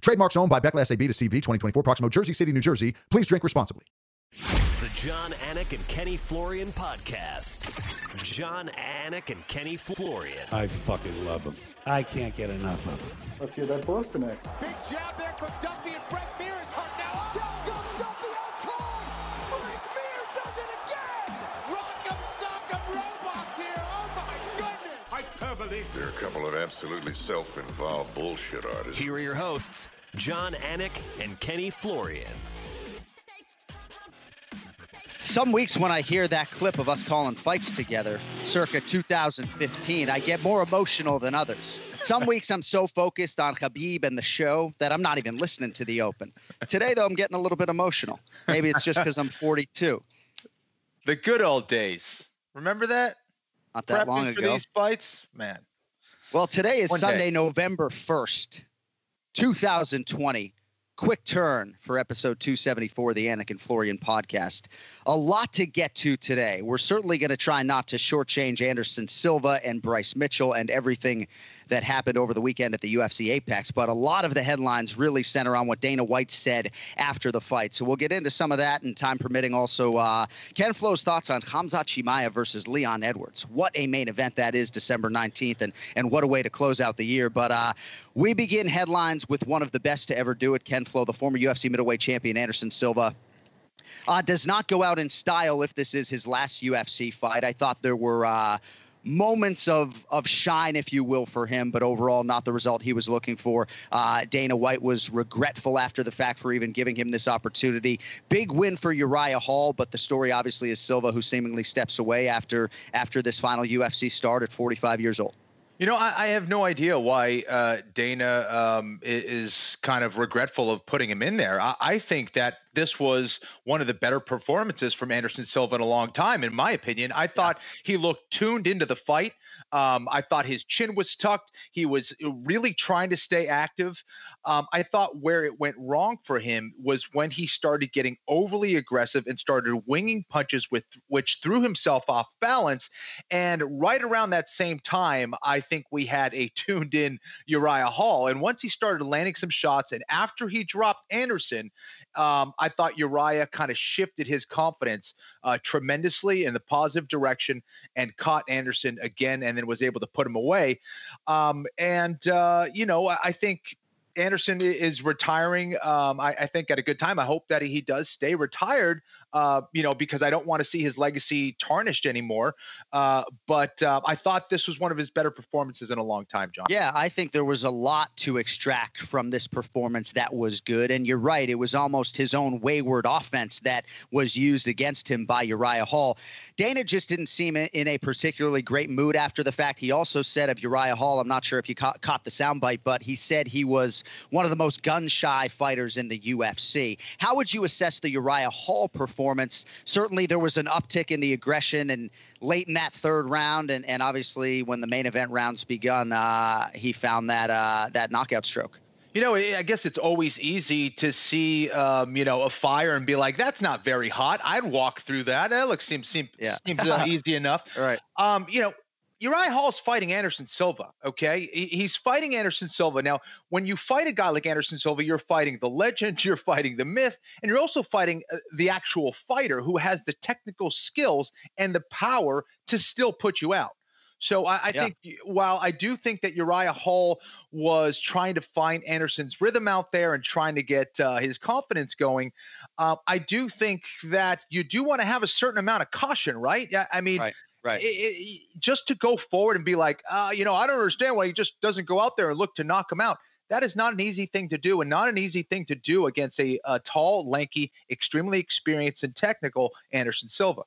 Trademarks owned by Beckless AB to CV 2024, Proximo, Jersey City, New Jersey. Please drink responsibly. The Jon Anik and Kenny Florian podcast. Jon Anik and Kenny Florian. I fucking love them. I can't get enough of them. Let's hear that Boston next. Big jab there from Duffy and Frank Hyperbole. They're a couple of absolutely self-involved bullshit artists. Here are your hosts, Jon Anik and Kenny Florian. Some weeks when I hear that clip of us calling fights together, circa 2015, I get more emotional than others. Some weeks I'm so focused on Khabib and the show that I'm not even listening to the Open. Today, though, I'm getting a little bit emotional. Maybe it's just because I'm 42. The good old days. Remember that? Not that Prepping long for ago. these fights, man. Well, today is One day. Sunday, November 1st, 2020. Quick turn for episode 274 of the Anik and Florian podcast. A lot to get to today. We're certainly going to try not to shortchange Anderson Silva and Bryce Mitchell and everything that happened over the weekend at the UFC Apex, but a lot of the headlines really center on what Dana White said after the fight. So we'll get into some of that and time permitting also uh, Ken Flo's thoughts on Hamzat Chimaev versus Leon Edwards. What a main event that is December 19th and, and what a way to close out the year. But uh, we begin headlines with one of the best to ever do it, Ken Flo, the former UFC middleweight champion Anderson Silva uh, does not go out in style if this is his last UFC fight. I thought there were uh, moments of of shine, if you will, for him, but overall not the result he was looking for. Uh, Dana White was regretful after the fact for even giving him this opportunity. Big win for Uriah Hall, but the story obviously is Silva, who seemingly steps away after after this final UFC start at 45 years old. You know, I, I have no idea why uh, Dana um, is kind of regretful of putting him in there. I, I think that this was one of the better performances from Anderson Silva in a long time, in my opinion. I thought he looked tuned into the fight. Um, I thought his chin was tucked. He was really trying to stay active. Um, I thought where it went wrong for him was when he started getting overly aggressive and started winging punches with which threw himself off balance. And right around that same time, I think we had a tuned in Uriah Hall. And once he started landing some shots, and after he dropped Anderson, um, I thought Uriah kind of shifted his confidence uh, tremendously in the positive direction and caught Anderson again and then was able to put him away. Um, and, uh, you know, I, I think Anderson is retiring. Um, I, I think at a good time. I hope that he does stay retired. Uh, you know, because I don't want to see his legacy tarnished anymore. Uh, but uh, I thought this was one of his better performances in a long time, John. Yeah, I think there was a lot to extract from this performance that was good. And you're right, it was almost his own wayward offense that was used against him by Uriah Hall. Dana just didn't seem in a particularly great mood after the fact. He also said of Uriah Hall, I'm not sure if you caught, caught the soundbite, but he said he was one of the most gun shy fighters in the UFC. How would you assess the Uriah Hall performance? Certainly, there was an uptick in the aggression and late in that third round, and, and obviously when the main event rounds begun, uh, he found that uh, that knockout stroke. You know, I I guess it's always easy to see, um, you know, a fire and be like, "That's not very hot." I'd walk through that. That looks seems seems, Yeah. seems uh, easy enough. All right. Um, you know, Uriah Hall's fighting Anderson Silva. Okay, he's fighting Anderson Silva. Now, when you fight a guy like Anderson Silva, you're fighting the legend, you're fighting the myth, and you're also fighting uh, the actual fighter who has the technical skills and the power to still put you out. So I, I Yeah. think while I do think that Uriah Hall was trying to find Anderson's rhythm out there and trying to get uh, his confidence going, uh, I do think that you do want to have a certain amount of caution, right? Yeah, I mean, Right, right. i- i- just to go forward and be like, uh, you know, I don't understand why he just doesn't go out there and look to knock him out. That is not an easy thing to do, and not an easy thing to do against a, a tall, lanky, extremely experienced and technical Anderson Silva.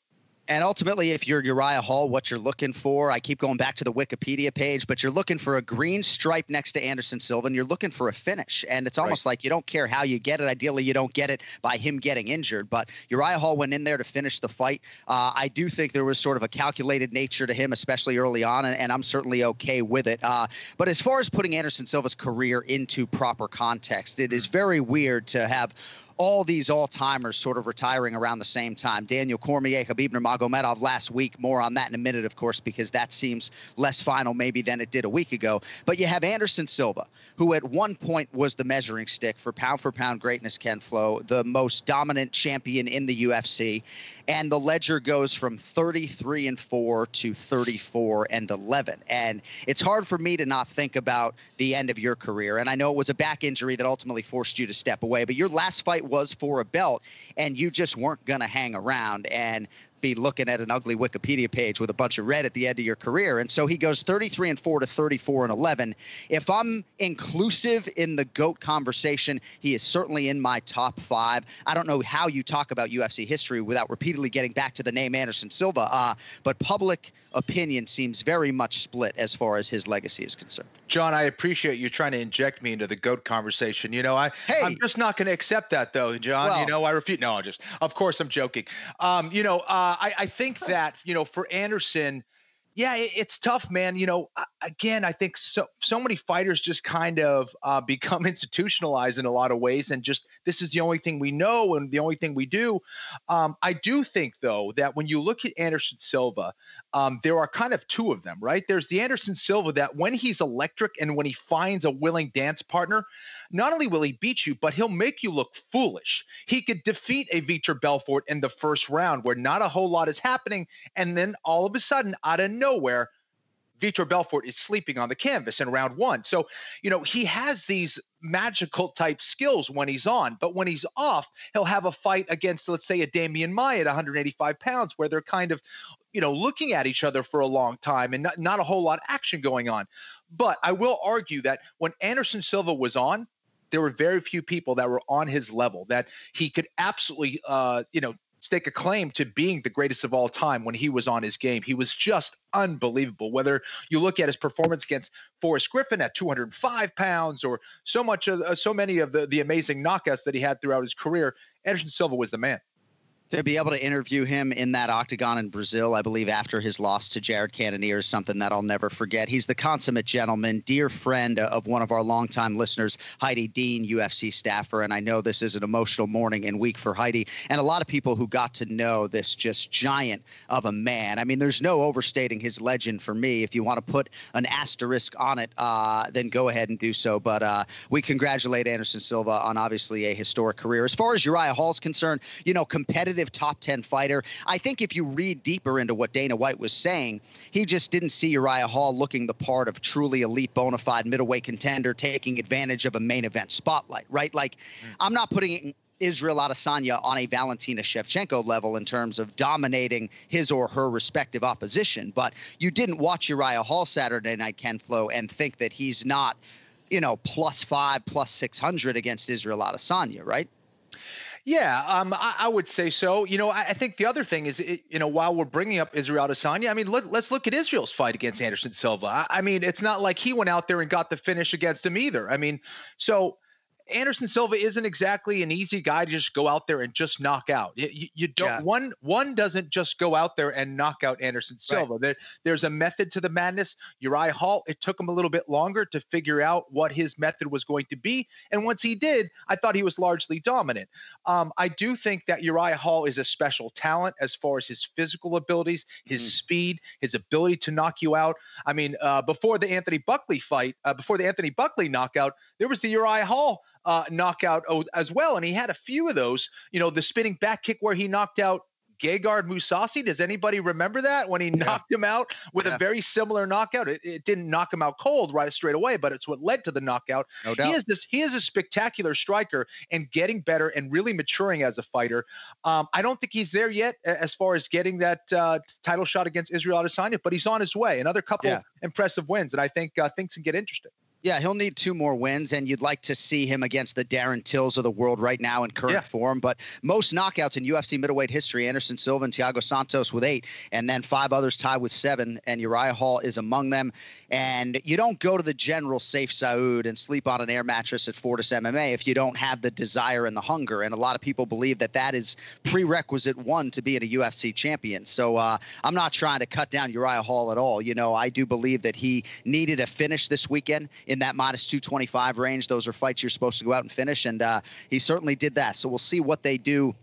And ultimately, if you're Uriah Hall, what you're looking for, I keep going back to the Wikipedia page, but you're looking for a green stripe next to Anderson Silva, and you're looking for a finish. And it's almost right. like you don't care how you get it. Ideally, you don't get it by him getting injured. But Uriah Hall went in there to finish the fight. Uh, I do think there was sort of a calculated nature to him, especially early on, and, and I'm certainly okay with it. Uh, but as far as putting Anderson Silva's career into proper context, it is very weird to have all these all timers sort of retiring around the same time. Daniel Cormier, Khabib Nurmagomedov last week. More on that in a minute, of course, because that seems less final maybe than it did a week ago. But you have Anderson Silva, who at one point was the measuring stick for pound for pound greatness, Ken Flo, the most dominant champion in the UFC and the ledger goes from 33 and 4 to 34 and 11 and it's hard for me to not think about the end of your career. And i know it was a back injury that ultimately forced you to step away but your last fight was for a belt and you just weren't going to hang around. And be looking at an ugly Wikipedia page with a bunch of red at the end of your career. And so he goes 33 and 4 to 34 and 11. If I'm inclusive in the GOAT conversation, he is certainly in my top five. I don't know how you talk about UFC history without repeatedly getting back to the name Anderson Silva, uh, but public opinion seems very much split as far as his legacy is concerned. John, I appreciate you trying to inject me into the GOAT conversation. You know, I, hey, I'm just not going to accept that, though, John. Well, you know, I refute. No, I just, of course, I'm joking. Um, you know, uh, I, I think that you know for Anderson, yeah, it, it's tough, man. You know, again, I think so so many fighters just kind of uh, become institutionalized in a lot of ways, and just this is the only thing we know and the only thing we do. Um, I do think though that when you look at Anderson Silva, um, there are kind of two of them, right? There's the Anderson Silva that when he's electric and when he finds a willing dance partner, not only will he beat you, but he'll make you look foolish. He could defeat a Vitor Belfort in the first round where not a whole lot is happening, and then all of a sudden, out of nowhere, Vitor Belfort is sleeping on the canvas in round one. So, you know, he has these magical type skills when he's on, but when he's off, he'll have a fight against, let's say, a Demian Maia at 185 pounds, where they're kind of, you know, looking at each other for a long time and not, not a whole lot of action going on. But I will argue that when Anderson Silva was on, there were very few people that were on his level that he could absolutely, uh, you know, stake a claim to being the greatest of all time when he was on his game. He was just unbelievable. Whether you look at his performance against Forrest Griffin at 205 pounds, or so much of uh, so many of the the amazing knockouts that he had throughout his career, Anderson Silva was the man to be able to interview him in that octagon in Brazil, I believe after his loss to Jared Cannonier is something that I'll never forget. He's the consummate gentleman, dear friend of one of our longtime listeners, Heidi Dean, UFC staffer. And I know this is an emotional morning and week for Heidi and a lot of people who got to know this just giant of a man. I mean, there's no overstating his legend for me. If you want to put an asterisk on it, uh, then go ahead and do so. But uh, we congratulate Anderson Silva on obviously a historic career. As far as Uriah Hall's concerned, you know, competitive competitive top 10 fighter. I think if you read deeper into what Dana White was saying, he just didn't see Uriah Hall looking the part of truly elite bona fide middleweight contender taking advantage of a main event spotlight, right? Like, mm. I'm not putting Israel Adesanya on a Valentina Shevchenko level in terms of dominating his or her respective opposition. But you didn't watch Uriah Hall Saturday night, Ken Flo, and think that he's not, you know, plus five, plus 600 against Israel Adesanya, right? Yeah, um, I, I, would say so. You know, I, I think the other thing is, it, you know, while we're bringing up Israel Adesanya, I mean, let, us look at Israel's fight against Anderson Silva. I, I mean, it's not like he went out there and got the finish against him either. I mean, so Anderson Silva isn't exactly an easy guy to just go out there and just knock out. You, you don't yeah. one one doesn't just go out there and knock out Anderson Silva. Right. There, there's a method to the madness. Uriah Hall, it took him a little bit longer to figure out what his method was going to be, and once he did, I thought he was largely dominant. Um, I do think that Uriah Hall is a special talent as far as his physical abilities, his mm. speed, his ability to knock you out. I mean, uh, before the Anthony Buckley fight, uh, before the Anthony Buckley knockout, there was the Uriah Hall uh, knockout as well. And he had a few of those, you know, the spinning back kick where he knocked out Gegard Mousasi. Does anybody remember that when he yeah. knocked him out with yeah. a very similar knockout? It, it, didn't knock him out cold right straight away, but it's what led to the knockout. No doubt. He is this. He is a spectacular striker and getting better and really maturing as a fighter. Um, I don't think he's there yet as far as getting that uh, title shot against Israel Adesanya, but he's on his way. Another couple yeah. impressive wins, and I think uh, things can get interesting. Yeah, he'll need two more wins, and you'd like to see him against the Darren Tills of the world right now in current Yeah. form. But most knockouts in UFC middleweight history, Anderson Silva and Thiago Santos with eight, and then five others tied with seven, and Uriah Hall is among them. And you don't go to the general safe Saud and sleep on an air mattress at Fortis MMA if you don't have the desire and the hunger. And a lot of people believe that that is prerequisite one to being a UFC champion. So uh, I'm not trying to cut down Uriah Hall at all. You know, I do believe that he needed a finish this weekend in that modest minus 225 range. Those are fights you're supposed to go out and finish, and uh, he certainly did that. So we'll see what they do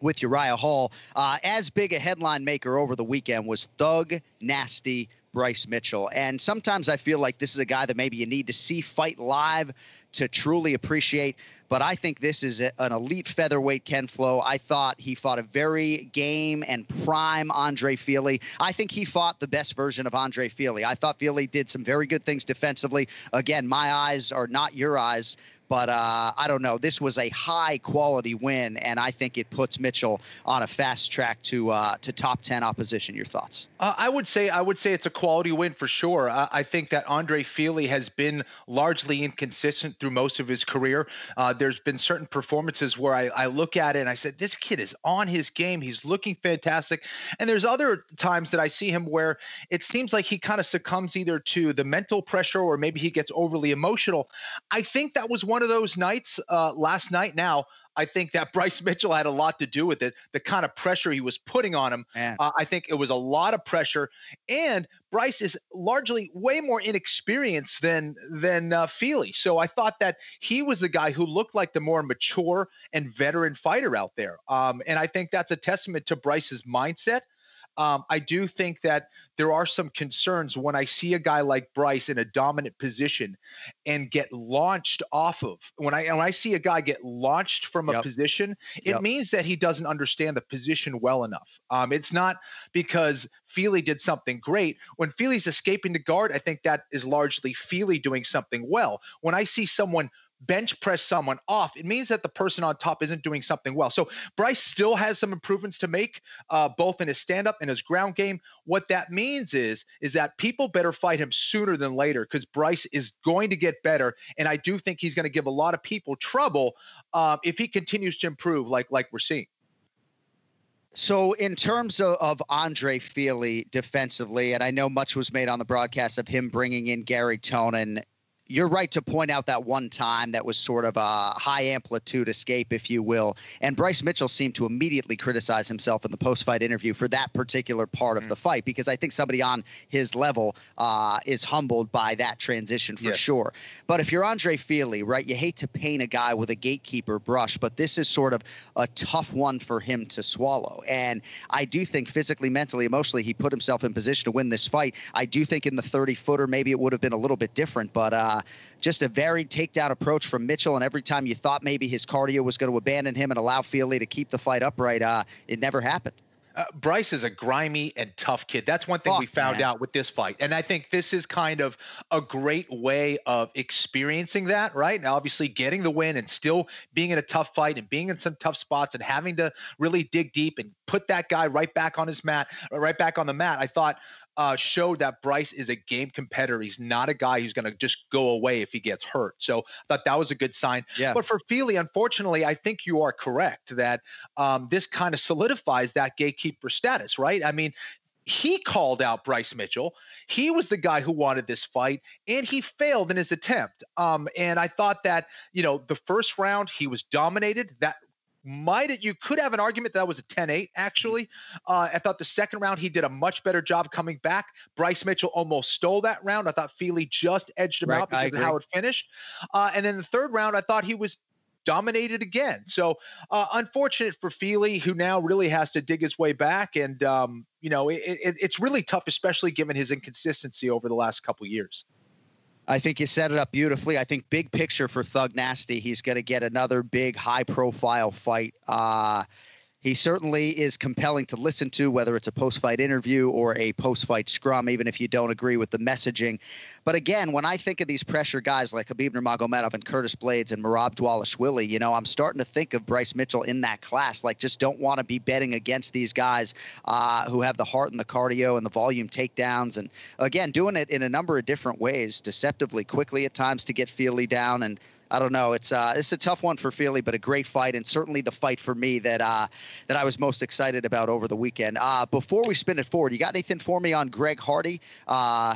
with Uriah Hall. Uh, as big a headline maker over the weekend was Thug Nasty Bryce Mitchell. And sometimes I feel like this is a guy that maybe you need to see fight live to truly appreciate. But I think this is a- an elite featherweight Ken Flo. I thought he fought a very game and prime Andre Fili. I think he fought the best version of Andre Fili. I thought Fili did some very good things defensively. Again, my eyes are not your eyes. But uh, I don't know. This was a high quality win, and I think it puts Mitchell on a fast track to uh, to top ten opposition. Your thoughts? Uh, I would say I would say it's a quality win for sure. I, think that Andre Fili has been largely inconsistent through most of his career. Uh, there's been certain performances where I, I look at it and I said, this kid is on his game. He's looking fantastic. And there's other times that I see him where it seems like he kind of succumbs either to the mental pressure or maybe he gets overly emotional. I think that was one of those nights uh, last night. Now. I think that Bryce Mitchell had a lot to do with it. The kind of pressure he was putting on him. Uh, I think it was a lot of pressure, and Bryce is largely way more inexperienced than than uh, Fili. So I thought that he was the guy who looked like the more mature and veteran fighter out there. Um, and I think that's a testament to Bryce's mindset. Um, I do think that there are some concerns when I see a guy like Bryce in a dominant position and get launched off of. When I when I see a guy get launched from a position, it Yep. means that he doesn't understand the position well enough. Um, it's not because Fili did something great. When Fili's escaping the guard, I think that is largely Fili doing something well. When I see someone bench press someone off, it means that the person on top isn't doing something well. So Bryce still has some improvements to make, uh, both in his stand up and his ground game. What that means is is that people better fight him sooner than later because Bryce is going to get better, and I do think he's going to give a lot of people trouble um, if he continues to improve, like like we're seeing. So, in terms of, of Andre Fili defensively, and I know much was made on the broadcast of him bringing in Garry Tonon. You're right to point out that one time that was sort of a high amplitude escape, if you will. And Bryce Mitchell seemed to immediately criticize himself in the post fight interview for that particular part of the fight because I think somebody on his level uh, is humbled by that transition for Yes. sure. But if you're Andre Fili, right, you hate to paint a guy with a gatekeeper brush, but this is sort of a tough one for him to swallow. And I do think physically, mentally, emotionally, he put himself in position to win this fight. I do think in the 30 footer, maybe it would have been a little bit different, but uh, just a varied takedown approach from Mitchell. And every time you thought maybe his cardio was going to abandon him and allow Fili to keep the fight upright, uh, it never happened. Uh, Bryce is a grimy and tough kid. That's one thing we found man. out with this fight. And I think this is kind of a great way of experiencing that, right? Now, obviously, getting the win and still being in a tough fight and being in some tough spots and having to really dig deep and put that guy right back on his mat, right back on the mat. I thought uh, showed that Bryce is a game competitor. He's not a guy who's going to just go away if he gets hurt. So I thought that was a good sign. Yeah. But for Fili, unfortunately, I think you are correct that um, this kind of solidifies that gatekeeper status, right? I mean, he called out Bryce Mitchell. He was the guy who wanted this fight, and he failed in his attempt. Um, and I thought that, you know, the first round he was dominated. That might you could have an argument that, was a 10-8 actually. Uh, i thought the second round he did a much better job coming back. Bryce mitchell almost stole that round. I thought Fili just edged him Right, out because of how it finished. Uh, and then the third round i thought he was dominated again. So uh, unfortunate for Fili who now really has to dig his way back. And um, you know it, it, it's really tough especially given his inconsistency over the last couple years I think you set it up beautifully. I think big picture for Thug Nasty, he's going to get another big high profile fight. Uh, He certainly is compelling to listen to, whether it's a post fight interview or a post fight scrum, even if you don't agree with the messaging. But again, when I think of these pressure guys like Habib Nurmagomedov and Curtis Blaydes and Merab Dvalishvili, you know, I'm starting to think of Bryce Mitchell in that class. Like, just don't want to be betting against these guys uh, who have the heart and the cardio and the volume takedowns. And again, doing it in a number of different ways, deceptively quickly at times to get Fili down and I don't know. It's uh, it's a tough one for Fili, but a great fight, and certainly the fight for me that uh, that I was most excited about over the weekend. Uh, before we spin it forward, you got anything for me on Greg Hardy? Uh,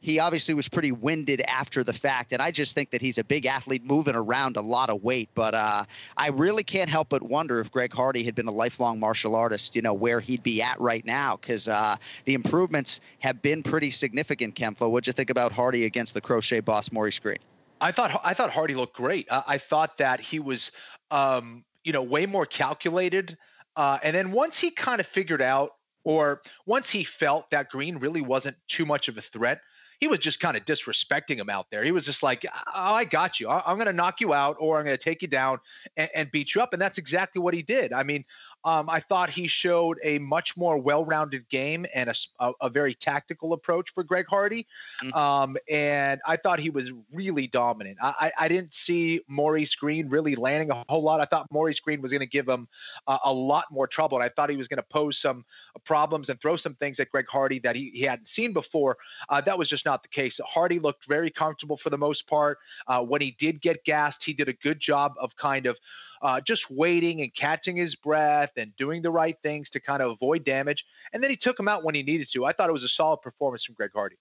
he obviously was pretty winded after the fact, and I just think that he's a big athlete moving around a lot of weight. But uh, I really can't help but wonder if Greg Hardy had been a lifelong martial artist, you know, where he'd be at right now, because uh, the improvements have been pretty significant. Ken-Flo, what'd you think about Hardy against the crochet boss Maurice Greene? I thought I thought Hardy looked great. Uh, I thought that he was, um, you know, way more calculated. Uh, and then once he kind of figured out, or once he felt that Greene really wasn't too much of a threat, he was just kind of disrespecting him out there. He was just like, oh, I got you. I- am going to knock you out or I'm going to take you down and, and, beat you up. And that's exactly what he did. I mean, um, I thought he showed a much more well-rounded game and a, a, a very tactical approach for Greg Hardy, mm-hmm. um, and I thought he was really dominant. I, I, didn't see Maurice Greene really landing a whole lot. I thought Maurice Greene was going to give him uh, a lot more trouble, and I thought he was going to pose some problems and throw some things at Greg Hardy that he, he hadn't seen before. Uh, that was just not the case. Hardy looked very comfortable for the most part. Uh, when he did get gassed, he did a good job of kind of uh, just waiting and catching his breath and doing the right things to kind of avoid damage. And then he took him out when he needed to. I thought it was a solid performance from Greg Hardy.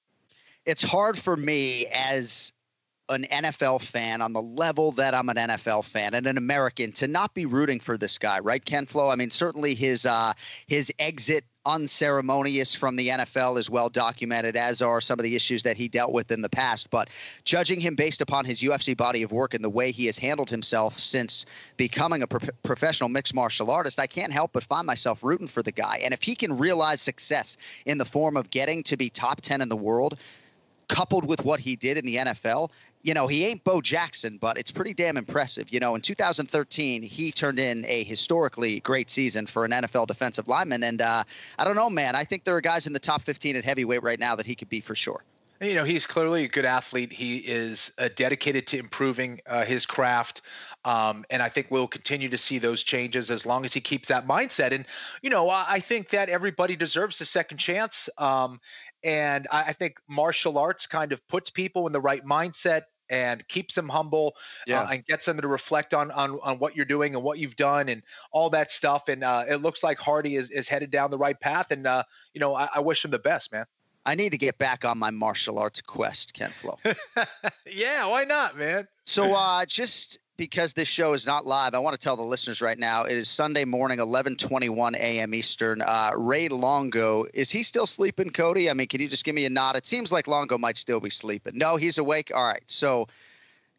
It's hard for me as an NFL fan on the level that I'm an NFL fan and an American to not be rooting for this guy, right, Ken-Flo? I mean, certainly his uh, his exit unceremonious from the NFL is well documented, as are some of the issues that he dealt with in the past. But judging him based upon his UFC body of work and the way he has handled himself since becoming a pro- professional mixed martial artist, I can't help but find myself rooting for the guy. And if he can realize success in the form of getting to be top 10 in the world, coupled with what he did in the NFL, you know, he ain't Bo Jackson, but it's pretty damn impressive. You know, in 2013, he turned in a historically great season for an NFL defensive lineman. And uh, I don't know, man. I think there are guys in the top 15 at heavyweight right now that he could be for sure. You know, he's clearly a good athlete. He is uh, dedicated to improving uh, his craft. Um, and I think we'll continue to see those changes as long as he keeps that mindset. And, you know, I, I think that everybody deserves a second chance. Um, and I, I, think martial arts kind of puts people in the right mindset and keeps them humble uh, yeah. uh, and gets them to reflect on, on on what you're doing and what you've done and all that stuff. And uh, it looks like Hardy is, is headed down the right path. And uh, you know, I, I, wish him the best, man. I need to get back on my martial arts quest, Ken-Flo. yeah, why not, man? So, uh, just because this show is not live, I want to tell the listeners right now. It is Sunday morning, 11:21 a.m. Eastern. Uh, Ray Longo is he still sleeping, Cody? I mean, can you just give me a nod? It seems like Longo might still be sleeping. No, he's awake. All right, so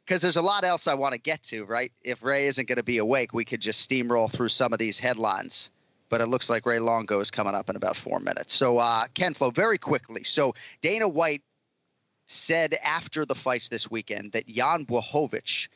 because there's a lot else I want to get to, right? If Ray isn't going to be awake, we could just steamroll through some of these headlines. But it looks like Ray Longo is coming up in about four minutes. So, uh, Ken-Flo, very quickly. So, Dana White said after the fights this weekend that Jan Blachowicz –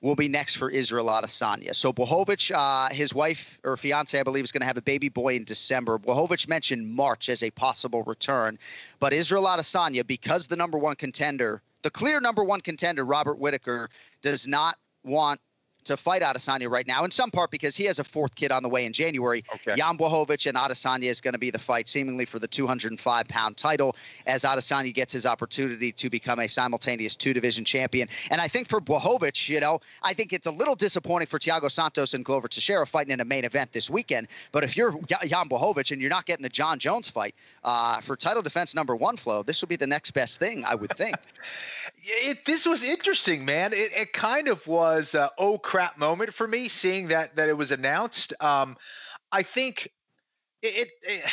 will be next for Israel Adesanya. So Blachowicz, uh, his wife or fiance, I believe, is going to have a baby boy in December. Blachowicz mentioned March as a possible return, but Israel Adesanya, because the number one contender, the clear number one contender, Robert Whitaker, does not want to fight Adesanya right now, in some part because he has a fourth kid on the way in January. Okay. Jan Blachowicz and Adesanya is going to be the fight, seemingly for the 205 pound title, as Adesanya gets his opportunity to become a simultaneous two division champion. And I think for Blachowicz, you know, I think it's a little disappointing for Thiago Santos and Glover Teixeira fighting in a main event this weekend. But if you're Jan Blachowicz and you're not getting the Jon Jones fight uh, for title defense number one flow, this would be the next best thing, I would think. it, this was interesting, man. It, it kind of was uh, oh crap moment for me seeing that that it was announced. Um, I think it, it,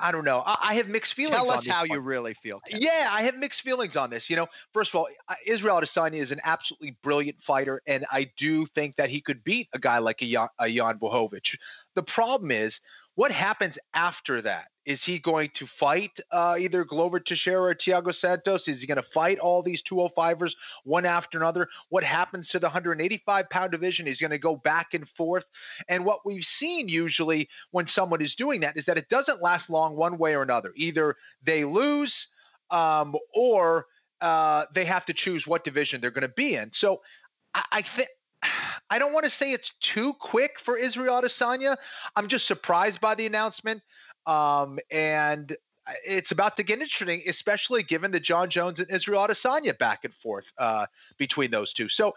I don't know. I, I, have mixed feelings. Tell us how you really feel. Ken. Yeah, I have mixed feelings on this. You know, first of all, Israel Adesanya is an absolutely brilliant fighter, and I do think that he could beat a guy like a Jan, a Jan Blachowicz. The problem is what happens after that? Is he going to fight uh, either Glover Teixeira or Thiago Santos? Is he going to fight all these 205ers one after another? What happens to the 185 pound division? He's going to go back and forth. And what we've seen usually when someone is doing that is that it doesn't last long one way or another. Either they lose um, or uh, they have to choose what division they're going to be in. So I, I think. I don't want to say it's too quick for Israel Adesanya. I'm just surprised by the announcement. Um, and it's about to get interesting, especially given the Jon Jones and Israel Adesanya back and forth uh, between those two. So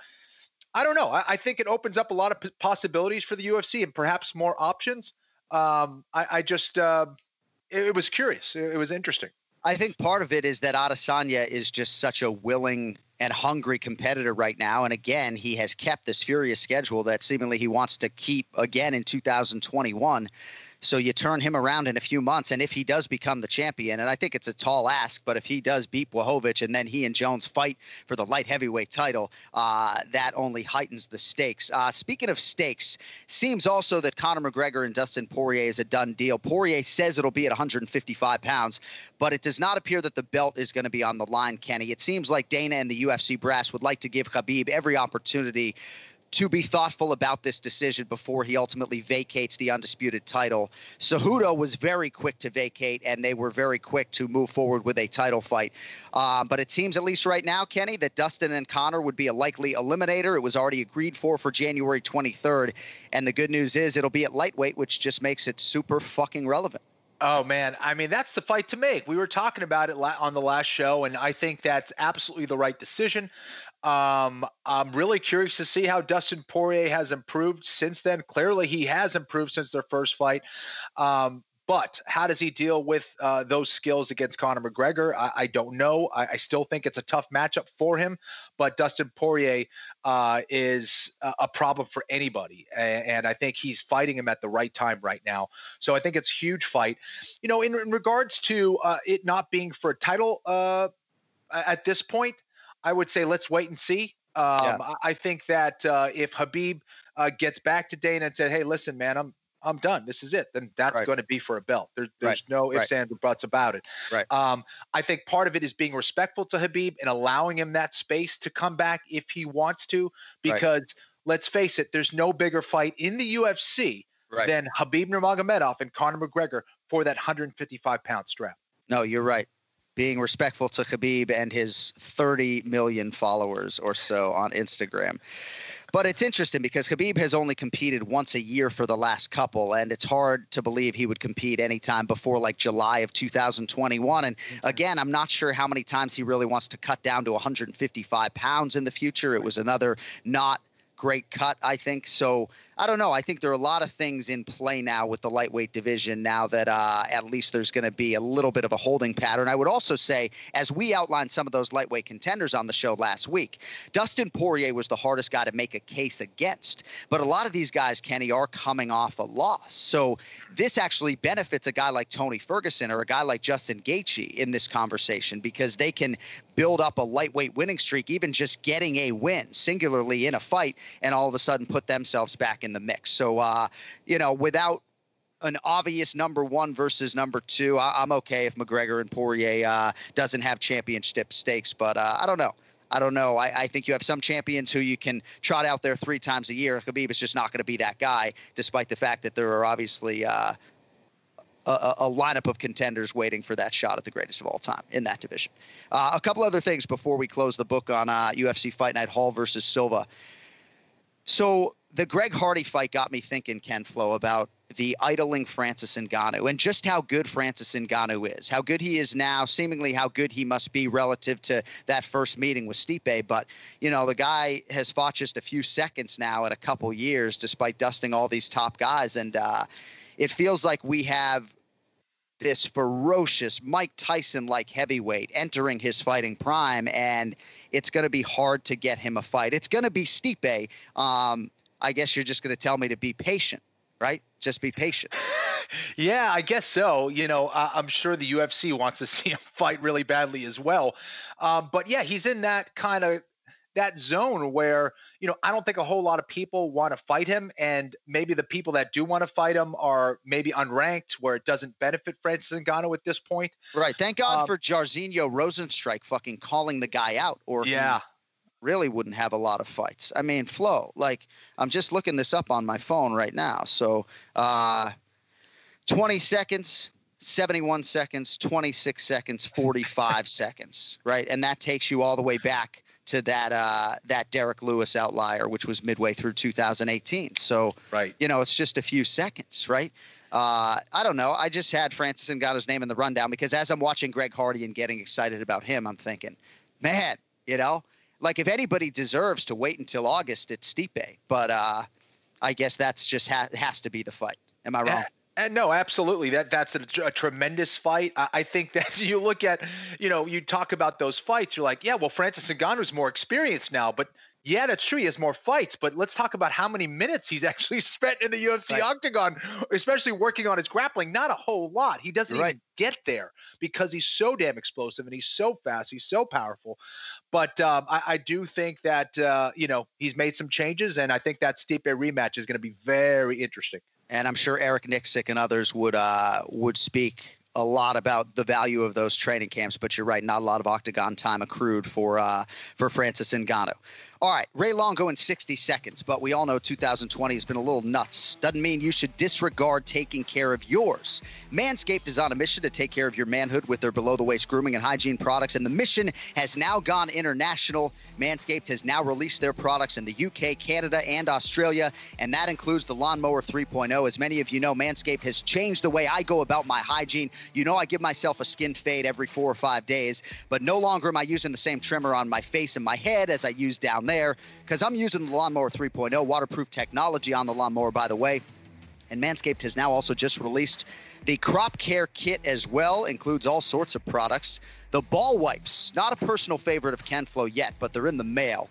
I don't know. I, I, think it opens up a lot of possibilities for the UFC and perhaps more options. Um, I, I, just, uh, it, it, was curious. It, it was interesting. I think part of it is that Adesanya is just such a willing and hungry competitor right now. And again, he has kept this furious schedule that seemingly he wants to keep again in 2021. So you turn him around in a few months, and if he does become the champion, and I think it's a tall ask, but if he does beat Blachowicz and then he and Jones fight for the light heavyweight title, uh, that only heightens the stakes. Uh, speaking of stakes, seems also that Conor McGregor and Dustin Poirier is a done deal. Poirier says it'll be at 155 pounds, but it does not appear that the belt is going to be on the line, Kenny. It seems like Dana and the UFC brass would like to give Khabib every opportunity to be thoughtful about this decision before he ultimately vacates the undisputed title. Cejudo was very quick to vacate, and they were very quick to move forward with a title fight. Um, but it seems, at least right now, Kenny, that Dustin and Conor would be a likely eliminator. It was already agreed for for January 23rd. And the good news is it'll be at lightweight, which just makes it super fucking relevant. Oh man, I mean that's the fight to make. We were talking about it on the last show, and I think that's absolutely the right decision. Um, I'm really curious to see how Dustin Poirier has improved since then. Clearly, he has improved since their first fight. Um, but how does he deal with uh, those skills against Conor McGregor? I, I don't know. I, I, still think it's a tough matchup for him. But Dustin Poirier uh, is a, a, problem for anybody, and, and, I think he's fighting him at the right time right now. So I think it's a huge fight. You know, in, in regards to uh, it not being for a title uh, at this point, I would say let's wait and see. Um, yeah. I think that uh, if Habib uh, gets back to Dana and said, "Hey, listen, man, I'm I'm done. This is it," then that's right. going to be for a belt. There, there's right. no ifs, right. ands, or buts about it. Right. Um, I think part of it is being respectful to Habib and allowing him that space to come back if he wants to, because let's face it, there's no bigger fight in the UFC than Habib Nurmagomedov and Conor McGregor for that 155 pound strap. No, you're right being respectful to Khabib and his 30 million followers or so on Instagram. But it's interesting because Khabib has only competed once a year for the last couple, and it's hard to believe he would compete anytime before like July of 2021. And again, I'm not sure how many times he really wants to cut down to 155 pounds in the future. It was another not great cut, I think. So I don't know. I think there are a lot of things in play now with the lightweight division now that uh, at least there's going to be a little bit of a holding pattern. I would also say, as we outlined some of those lightweight contenders on the show last week, Dustin Poirier was the hardest guy to make a case against. But a lot of these guys, Kenny, are coming off a loss. So this actually benefits a guy like Tony Ferguson or a guy like Justin Gaethje in this conversation because they can build up a lightweight winning streak, even just getting a win singularly in a fight, and all of a sudden put themselves back in the mix. So, uh, you know, without an obvious number one versus number two, I, am okay if McGregor and Poirier uh, doesn't have championship stakes, but uh, I don't know. I don't know. I, I, think you have some champions who you can trot out there three times a year. Khabib is just not going to be that guy, despite the fact that there are obviously uh, a, a, lineup of contenders waiting for that shot at the greatest of all time in that division. Uh, a couple other things before we close the book on uh, UFC Fight Night Hall versus Silva. So the Greg Hardy fight got me thinking, Ken Flo, about the idling Francis Ngannou and just how good Francis Ngannou is, how good he is now, seemingly how good he must be relative to that first meeting with Stipe. But, you know, the guy has fought just a few seconds now in a couple years, despite dusting all these top guys. And uh, it feels like we have this ferocious Mike Tyson like heavyweight entering his fighting prime. And it's going to be hard to get him a fight. It's going to be Stipe. Um, I guess you're just going to tell me to be patient, right? Just be patient. yeah, I guess so. You know, uh, I'm sure the UFC wants to see him fight really badly as well. Um, but yeah, he's in that kind of that zone where you know I don't think a whole lot of people want to fight him, and maybe the people that do want to fight him are maybe unranked, where it doesn't benefit Francis Ngannou at this point. Right. Thank God Um, for Jairzinho Rozenstruik fucking calling the guy out, or Yeah, really wouldn't have a lot of fights. I mean, Flo, like I'm just looking this up on my phone right now. So, uh, 20 seconds, 71 seconds, 26 seconds, 45 seconds, right? And that takes you all the way back to that uh, that Derek Lewis outlier, which was midway through 2018. So, right. you know, it's just a few seconds, right? Uh, I don't know. I just had Francis Ngannou's name in the rundown because as I'm watching Greg Hardy and getting excited about him, I'm thinking, man, you know, like if anybody deserves to wait until August, it's Stipe. But uh, I guess that's just ha- has to be the fight. Am I wrong? And, and no, absolutely. That that's a, a tremendous fight. I, I think that you look at, you know, you talk about those fights. You're like, yeah, well, Francis Ngannou's more experienced now, but yeah, that's true. He has more fights, but let's talk about how many minutes he's actually spent in the UFC Right. octagon, especially working on his grappling. Not a whole lot. He doesn't Right. even get there because he's so damn explosive and he's so fast. He's so powerful. But um, I, I do think that uh, you know he's made some changes, and I think that Stipe rematch is going to be very interesting. and I'm sure Eric Nicksick and others would uh, would speak a lot about the value of those training camps. But you're right, not a lot of octagon time accrued for uh, for Francis Ngannou. All right, Ray Longo in 60 seconds, but we all know 2020 has been a little nuts. Doesn't mean you should disregard taking care of yours. Manscaped is on a mission to take care of your manhood with their below the waist grooming and hygiene products, and the mission has now gone international. Manscaped has now released their products in the UK, Canada, and Australia, and that includes the Lawnmower 3.0. As many of you know, Manscaped has changed the way I go about my hygiene. You know, I give myself a skin fade every four or five days, but no longer am I using the same trimmer on my face and my head as I use down there because I'm using the Lawnmower 3.0 waterproof technology on the lawnmower, by the way. And Manscaped has now also just released the crop care kit as well, includes all sorts of products. The ball wipes, not a personal favorite of Ken Flo yet, but they're in the mail.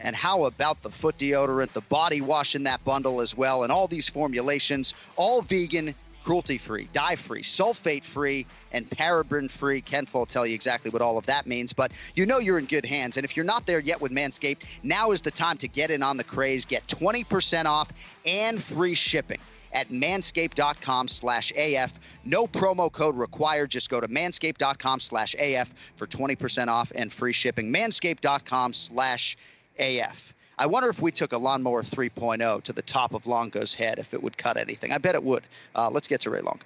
And how about the foot deodorant, the body wash in that bundle as well, and all these formulations, all vegan, cruelty free, dye free, sulfate free, and paraben free. Ken will tell you exactly what all of that means, but you know you're in good hands. And if you're not there yet with Manscaped, now is the time to get in on the craze. Get 20% off and free shipping at manscaped.com slash AF. No promo code required. Just go to manscaped.com slash AF for 20% off and free shipping. Manscaped.com slash AF. I wonder if we took a lawnmower 3.0 to the top of Longo's head, if it would cut anything. I bet it would. Uh, let's get to Ray Longo.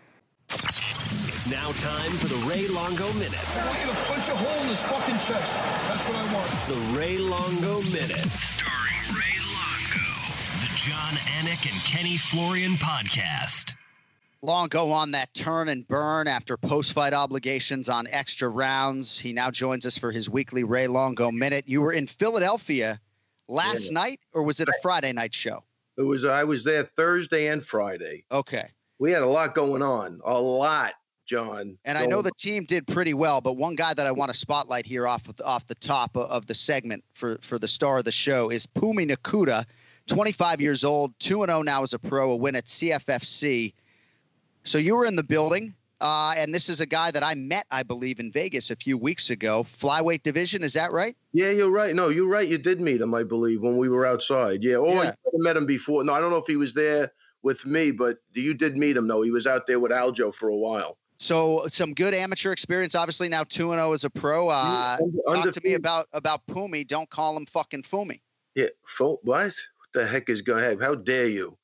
It's now time for the Ray Longo Minute. I want you to punch a hole in his fucking chest. That's what I want. The Ray Longo Minute. Starring Ray Longo. The Jon Anik and Kenny Florian podcast. Longo on that turn and burn after post fight obligations on extra rounds. He now joins us for his weekly Ray Longo Minute. You were in Philadelphia last Yeah. night, or was it a Friday night show? It was I was there Thursday and Friday. Okay. We had a lot going on. A lot, John. And I know the team did pretty well, but one guy that I want to spotlight here off of, off the top of, of the segment for for the star of the show is Pumi Nakuda, 25 years old, 2 and 0 now as a pro, a win at CFFC. So you were in the building, uh, and this is a guy that I met, I believe, in Vegas a few weeks ago. Flyweight division, is that right? Yeah, you're right. No, you're right. You did meet him, I believe, when we were outside. Yeah. Oh, Yeah. I met him before. No, I don't know if he was there with me, but you did meet him. though. he was out there with Aljo for a while. So some good amateur experience. Obviously now two and zero as a pro. Uh, Unde- talk to me about about Pumi. Don't call him fucking Fumi. Yeah. Fo- what? What the heck is going on? How dare you?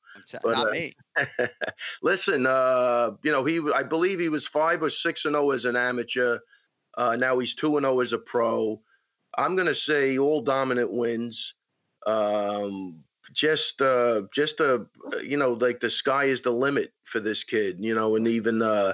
But, not uh, me. Listen, uh, you know, he I believe he was five or six and zero as an amateur. Uh, now he's two and zero as a pro. I'm going to say all dominant wins. Um, just, uh, just a, you know, like the sky is the limit for this kid. You know, and even, uh,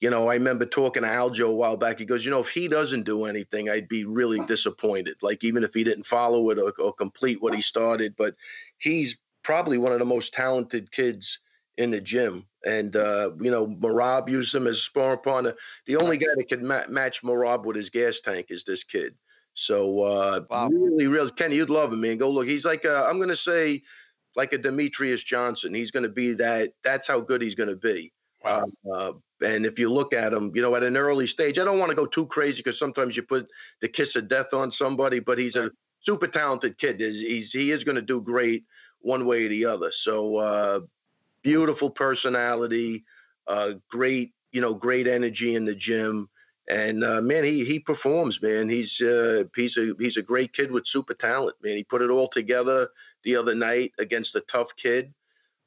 you know, I remember talking to Aljo a while back. He goes, you know, if he doesn't do anything, I'd be really disappointed. Like even if he didn't follow it or, or complete what he started, but he's probably one of the most talented kids in the gym. And uh, you know, Merab used him as a sparring partner. The only guy that could ma- match Merab with his gas tank is this kid. So uh, Wow. really, really, Kenny, you'd love him, man. Go look. He's like i I'm going to say like a Demetrious Johnson. He's going to be that. That's how good he's going to be. Wow. Uh, and if you look at him, you know, at an early stage, I don't want to go too crazy because sometimes you put the kiss of death on somebody, but he's a super talented kid. He's, he's he is going to do great one way or the other. So uh, beautiful personality, uh, great you know great energy in the gym. And uh, man, he he performs, man. He's uh, he's a he's a great kid with super talent, man. He put it all together the other night against a tough kid,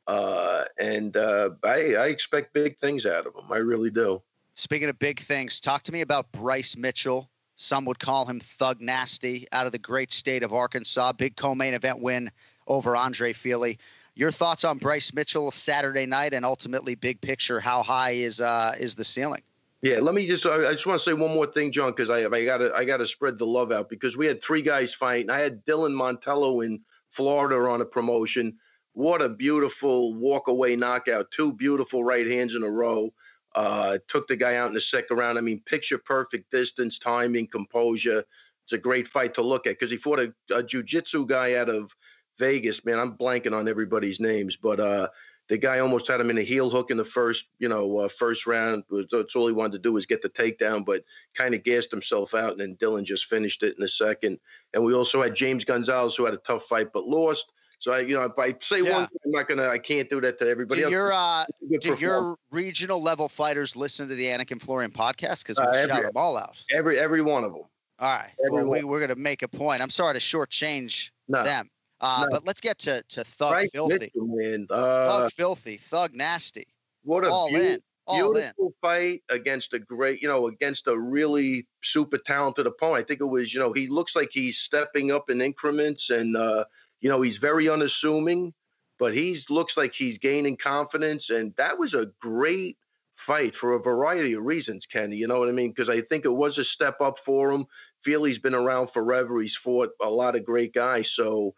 uh, and uh, I I expect big things out of him. I really do. Speaking of big things, talk to me about Bryce Mitchell. Some would call him Thug Nasty out of the great state of Arkansas. Big co-main event win over Andre Fili. Your thoughts on Bryce Mitchell Saturday night, and ultimately big picture, how high is uh, is the ceiling? Yeah, let me just. I just want to say one more thing, John, because I I gotta I gotta spread the love out because we had three guys fighting. I had Dylan Montello in Florida on a promotion. What a beautiful walk away knockout! Two beautiful right hands in a row. Uh, took the guy out in the second round. I mean, picture perfect distance, timing, composure. It's a great fight to look at because he fought a, a jiu-jitsu guy out of Vegas. Man, I'm blanking on everybody's names, but uh, the guy almost had him in a heel hook in the first, you know, uh, first round. That's all he wanted to do was get the takedown, but kind of gassed himself out. And then Dylan just finished it in the second. And we also had James Gonzalez, who had a tough fight but lost. So I, you know, if I say Yeah. one, thing, I'm not gonna. I can't do that to everybody Do else. your uh, do your regional level fighters listen to the Anik and Florian podcast? Because we'll Uh, shout them all out. every every one of them. All right. Well, everyone. we, we're going to make a point. I'm sorry to shortchange No, them. Uh, no. But let's get to, to Thug Bryce Filthy. Mitchell. Uh, Thug Filthy. Thug Nasty. what a All beau- in. All in. beautiful fight against a great, you know, against a really super talented opponent. I think it was, you know, he looks like he's stepping up in increments, and uh, you know, he's very unassuming, but he's looks like he's gaining confidence, and that was a great fight for a variety of reasons, Kenny. You know what I mean? Because I think it was a step up for him. Feel he's been around forever. He's fought a lot of great guys, so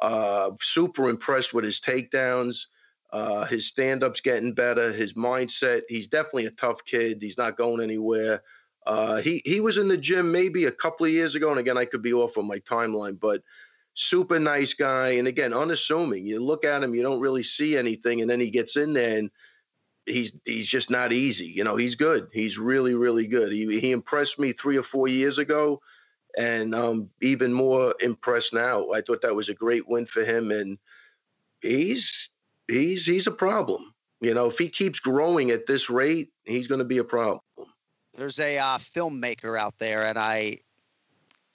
uh, super impressed with his takedowns. Uh, his stand up's getting better. His mindset, he's definitely a tough kid. He's not going anywhere. Uh, he, he was in the gym maybe a couple of years ago. And again, I could be off on my timeline, but super nice guy. And again, unassuming. You look at him, you don't really see anything. And then he gets in there and he's he's just not easy. You know, he's good. He's really, really good. He, he impressed me three or four years ago. And um, even more impressed now. I thought that was a great win for him. And he's he's he's a problem. You know, if he keeps growing at this rate, he's going to be a problem. There's a uh, filmmaker out there, and I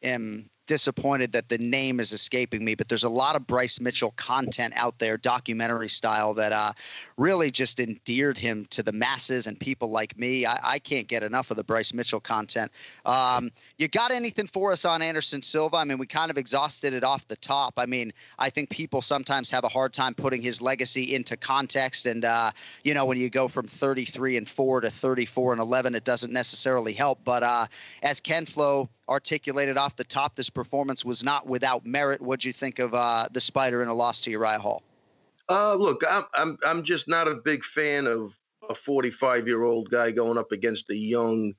am disappointed that the name is escaping me, but there's a lot of Bryce Mitchell content out there, documentary style, that uh, really just endeared him to the masses and people like me. I, I can't get enough of the Bryce Mitchell content. Um, you got anything for us on Anderson Silva? I mean, we kind of exhausted it off the top. I mean, I think people sometimes have a hard time putting his legacy into context. And, uh, you know, when you go from 33 and 4 to 34 and 11, it doesn't necessarily help. But uh, as Ken Flo articulated off the top, this performance was not without merit. What'd you think of uh, the Spider in a loss to Uriah Hall? Uh, look, I'm I'm I'm just not a big fan of a 45 year old guy going up against a young,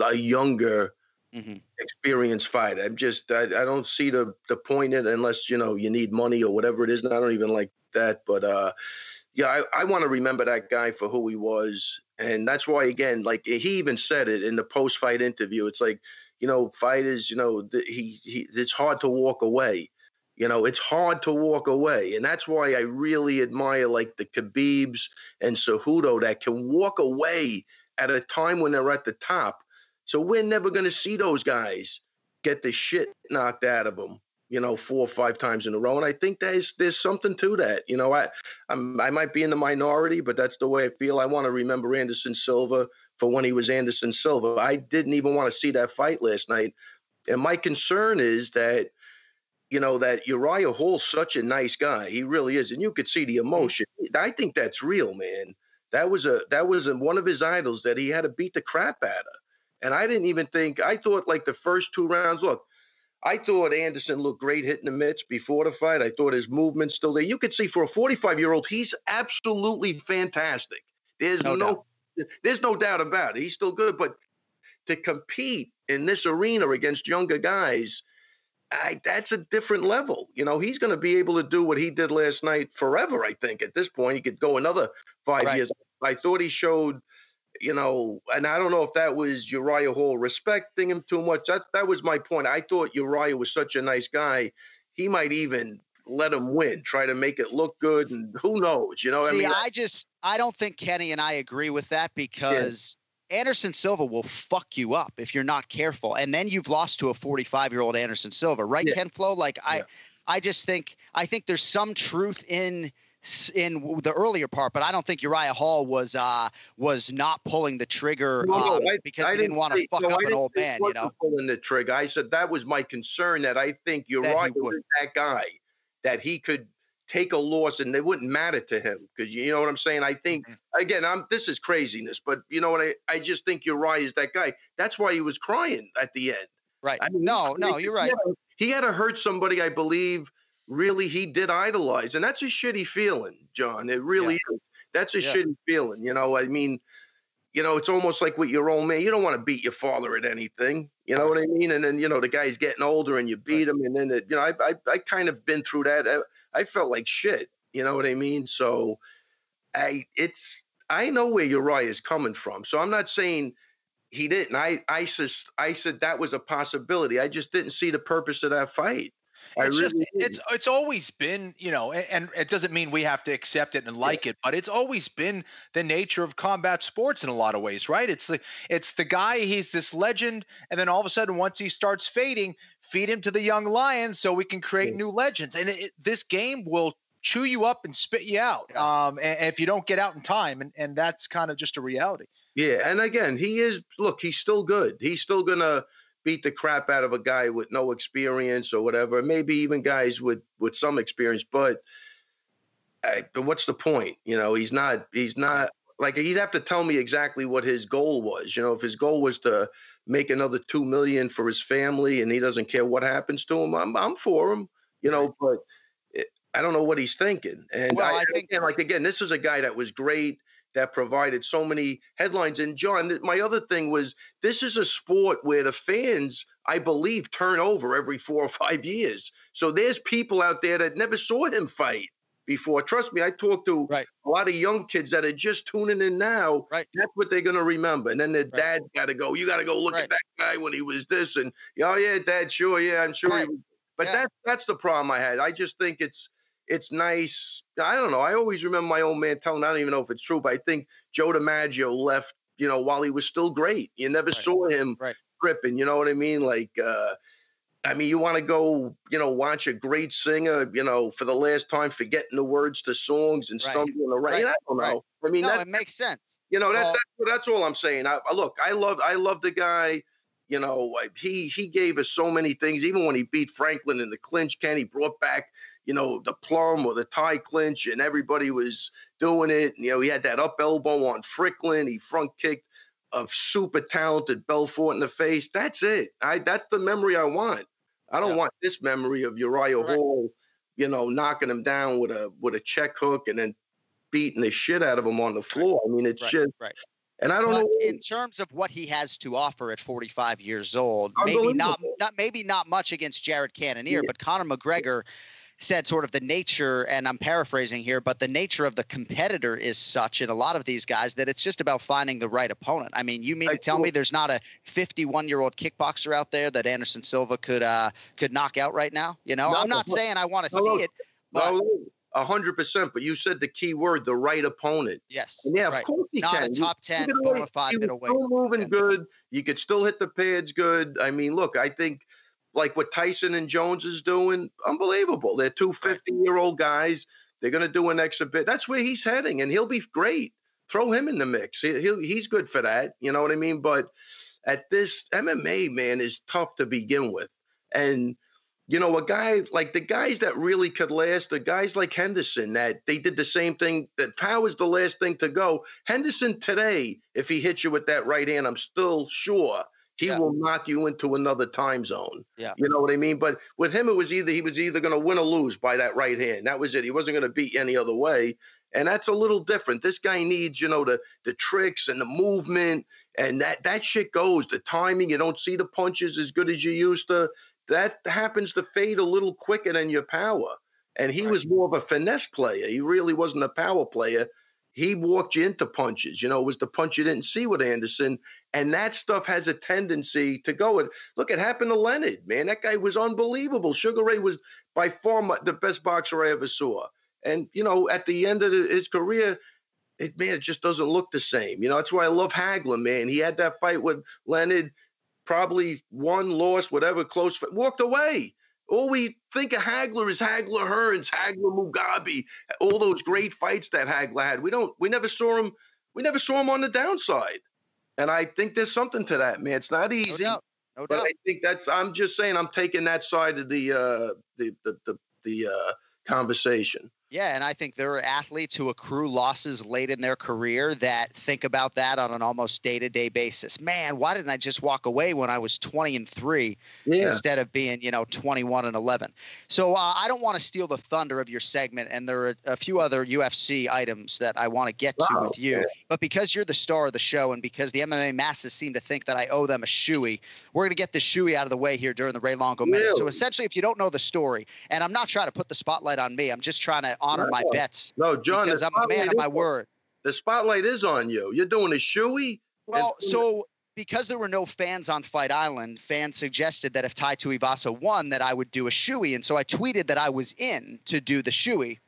a younger, Mhm. experienced fighter. I'm just I, I don't see the the point in it unless you know you need money or whatever it is. And I don't even like that. But uh, yeah, I, I want to remember that guy for who he was, and that's why again, like he even said it in the post fight interview. It's like you know, fighters, you know, he, he it's hard to walk away. You know, it's hard to walk away. And that's why I really admire like the Khabibs and Cejudo that can walk away at a time when they're at the top. So we're never going to see those guys get the shit knocked out of them, you know, four or five times in a row. And I think there's there's something to that. You know, I I'm, I might be in the minority, but that's the way I feel. I want to remember Anderson Silva for when he was Anderson Silva. I didn't even want to see that fight last night. And my concern is that you know that Uriah Hall's such a nice guy. He really is, and you could see the mm. emotion. I think that's real, man. That was a that was a, one of his idols that he had to beat the crap out of. And I didn't even think. I thought like the first two rounds. Look, I thought Anderson looked great hitting the mitts before the fight. I thought his movement's still there. You could see for a 45 year old, he's absolutely fantastic. There's No no, doubt. there's no doubt about it. He's still good, but to compete in this arena against younger guys, I, that's a different level. You know, he's going to be able to do what he did last night forever. I think at this point, he could go another five Right. years. I thought he showed you know, and I don't know if that was Uriah Hall respecting him too much. That that was my point. I thought Uriah was such a nice guy. He might even let him win, try to make it look good, and who knows? You know, See, I mean, I just I don't think Kenny and I agree with that because Anderson Silva will fuck you up if you're not careful, and then you've lost to a 45 year old Anderson Silva, right, Yeah. Ken Flo? Like I, Yeah. I just think I think there's some truth in in the earlier part, but I don't think Uriah Hall was uh was not pulling the trigger No, no, um, I- because I he didn't want to fuck no, up an old man, you know. Pulling the trigger. I said that was my concern. That I think you're That was that guy that he could take a loss and it wouldn't matter to him because you know what I'm saying. I think Mm-hmm. again, I'm this is craziness, but you know what? I I just think you're. Is that guy? That's why he was crying at the end. Right. I mean, no, no, you're right. He had to hurt somebody, I believe. Really, he did idolize, and that's a shitty feeling, John. It really is. That's a Yeah. shitty feeling. You know, I mean, you know, it's almost like with your own man. You don't want to beat your father at anything. You know what I mean? And then you know the guy's getting older, and you beat him, and then it, you know, I I I kind of been through that. I, I felt like shit. You know what I mean? So, I it's I know where Uriah is coming from. So I'm not saying he didn't. I I sus, I said that was a possibility. I just didn't see the purpose of that fight. I It's really just it's it's always been you know and, and it doesn't mean we have to accept it and like it but it's always been the nature of combat sports in a lot of ways right it's the it's the guy he's this legend and then all of a sudden once he starts fading feed him to the young lions so we can create Yeah. new legends and it, it- this game will chew you up and spit you out um and, and if you don't get out in time and and that's kind of just a reality Yeah, and again, he is. Look, he's still good. He's still gonna beat the crap out of a guy with no experience or whatever. Maybe even guys with with some experience. But, uh, but what's the point? You know, he's not. He's not like he'd have to tell me exactly what his goal was. You know, if his goal was to make another two million for his family and he doesn't care what happens to him, I'm I'm for him. You know, but. It, I don't know what he's thinking, and Well, I, I think- and like again, this is a guy that was great that provided so many headlines. And John, my other thing was this is a sport where the fans, I believe, turn over every four or five years. So there's people out there that never saw him fight before. Trust me, I talked to Right. a lot of young kids that are just tuning in now. Right. That's what they're going to remember. And then their Right. dad got to go, you got to go look at that guy when he was this. And, oh, yeah, dad, sure. Yeah, I'm sure. he was. But Yeah. that, that's the problem I had. I just think it's, it's nice. I don't know. I always remember my old man telling. I don't even know if it's true, but I think Joe DiMaggio left. You know, while he was still great, you never Right. saw him Right. tripping. You know what I mean? Like, uh, I mean, you want to go, you know, watch a great singer, you know, for the last time, forgetting the words to songs and Right. stumbling around. Right. I don't know. Right. I mean, no, that, it makes sense. you know, that, Well- that's that's all I'm saying. I, I look, I love, I love the guy. You know, he he gave us so many things. Even when he beat Franklin in the clinch, Ken, he brought back, you know, the plum or the tie clinch, and everybody was doing it. And, You know, he had that up elbow on Franklin. He front kicked a super talented Belfort in the face. That's it. I that's the memory I want. I don't Yeah. want this memory of Uriah Correct. Hall, you know, knocking him down with a with a check hook and then beating the shit out of him on the floor. I mean, it's Right. just Right. and I don't But know. in terms of what he has to offer at 45 years old, maybe not, not maybe not much against Jared Cannonier, Yeah. but Conor McGregor said sort of the nature, and I'm paraphrasing here, but the nature of the competitor is such in a lot of these guys that it's just about finding the right opponent. I mean, you mean to tell me there's not a 51 year old kickboxer out there that Anderson Silva could uh could knock out right now? You know, No, I'm not saying I want to no, see it, but a hundred percent. But you said the key word, the right opponent. yes, And yeah, right. of course he not can. a top 10 always- bona fide middleweight. Still moving contender. good. You could still hit the pads good. I mean, look, I think like what Tyson and Jones is doing, unbelievable. They're two 50 year old guys. They're going to do an exhibit. That's where he's heading, and he'll be great. Throw him in the mix. He, he'll, he's good for that. You know what I mean? But at this MMA, man, is tough to begin with. And you know, a guy like the guys that really could last, the guys like Henderson that they did the same thing. That Power is the last thing to go. Henderson today, if he hits you with that right hand, I'm still sure he Yeah. will knock you into another time zone. Yeah. You know what I mean? But with him, it was either he was either going to win or lose by that right hand. That was it. He wasn't going to beat any other way. And that's a little different. This guy needs, you know, the the tricks and the movement, and that that shit goes. The timing, you don't see the punches as good as you used to. That happens to fade a little quicker than your power. And he was more of a finesse player. He really wasn't a power player. He walked you into punches. You know, it was the punch you didn't see with Anderson. And that stuff has a tendency to go. And look, it happened to Leonard, man. That guy was unbelievable. Sugar Ray was by far my, the best boxer I ever saw. And, you know, at the end of the, his career, it, man, it just doesn't look the same. You know, that's why I love Hagler, man. He had that fight with Leonard, probably won, lost, whatever, close, walked away. All we think of Hagler is Hagler Hearns, Hagler Mugabe, all those great fights that Hagler had. We don't, we never saw him, we never saw him on the downside. And I think there's something to that, man. It's not easy. No doubt. No but doubt. I think that's I'm just saying I'm taking that side of the uh the the the, the uh conversation. Yeah, and I think there are athletes who accrue losses late in their career that think about that on an almost day-to-day basis. Man, why didn't I just walk away when I was 20 and 3 Yeah. instead of being, you know, 21 and 11? So uh, I don't want to steal the thunder of your segment and there are a few other UFC items that I want to get to with you. But because you're the star of the show and because the MMA masses seem to think that I owe them a shoey, we're going to get the shoey out of the way here during the Ray Longo minute. So essentially if you don't know the story, and I'm not trying to put the spotlight on me, I'm just trying to honor my bets No, John, because I'm a man of my word. The spotlight is on you. You're doing a shoey. Well, And- so because there were no fans on Fight Island, fans suggested that if Tai Tuivasa won, that I would do a shoey, and so I tweeted that I was in to do the shoey.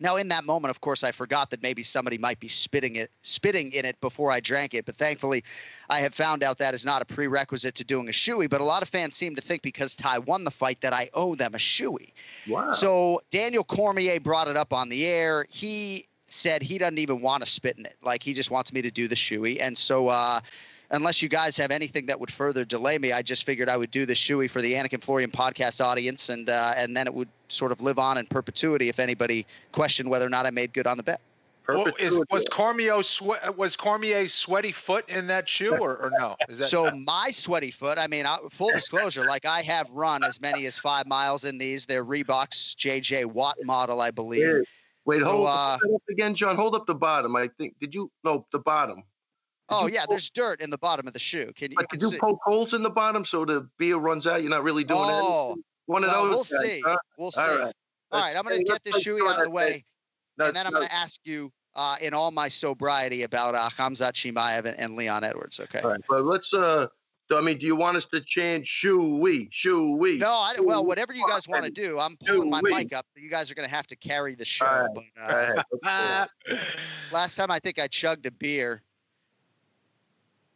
Now, in that moment, of course, I forgot that maybe somebody might be spitting it, spitting in it before I drank it. But thankfully, I have found out that is not a prerequisite to doing a shoey. But a lot of fans seem to think because Ty won the fight that I owe them a shoey. Wow. So Daniel Cormier brought it up on the air. He said he doesn't even want to spit in it. Like he just wants me to do the shoey. And so uh unless you guys have anything that would further delay me, I just figured I would do the shoey for the Anik and Florian podcast audience and uh and then it would sort of live on in perpetuity if anybody questioned whether or not I made good on the bet. Well, is, was Cormier swe- was Cormier's sweaty foot in that shoe or, or no? Is that, So my sweaty foot, I mean, I, full disclosure, like I have run as many as five miles in these. They're Reeboks JJ Watt model, I believe. Yeah. Wait, So, hold uh, up again, John. Hold up the bottom. I think. Did you? No, the bottom. Oh yeah, pull- there's dirt in the bottom of the shoe. Can you, you can you see? poke holes in the bottom so the beer runs out? You're not really doing Oh, anything. One of well, those. we'll guys, see. huh? We'll see. All All right. right, Let's- I'm going to get this shoey out of the way, they- and then I'm going to ask you uh, in all my sobriety about uh, Khamzat Chimaev and, and Leon Edwards. Okay. All right, but let's. uh I mean, do you want us to chant "shoo wee, shoo wee"? No, I, well, whatever you guys want to do, I'm pulling my mic up. You guys are going to have to carry the show. All right, But, uh, right, let's do it. last time I think I chugged a beer.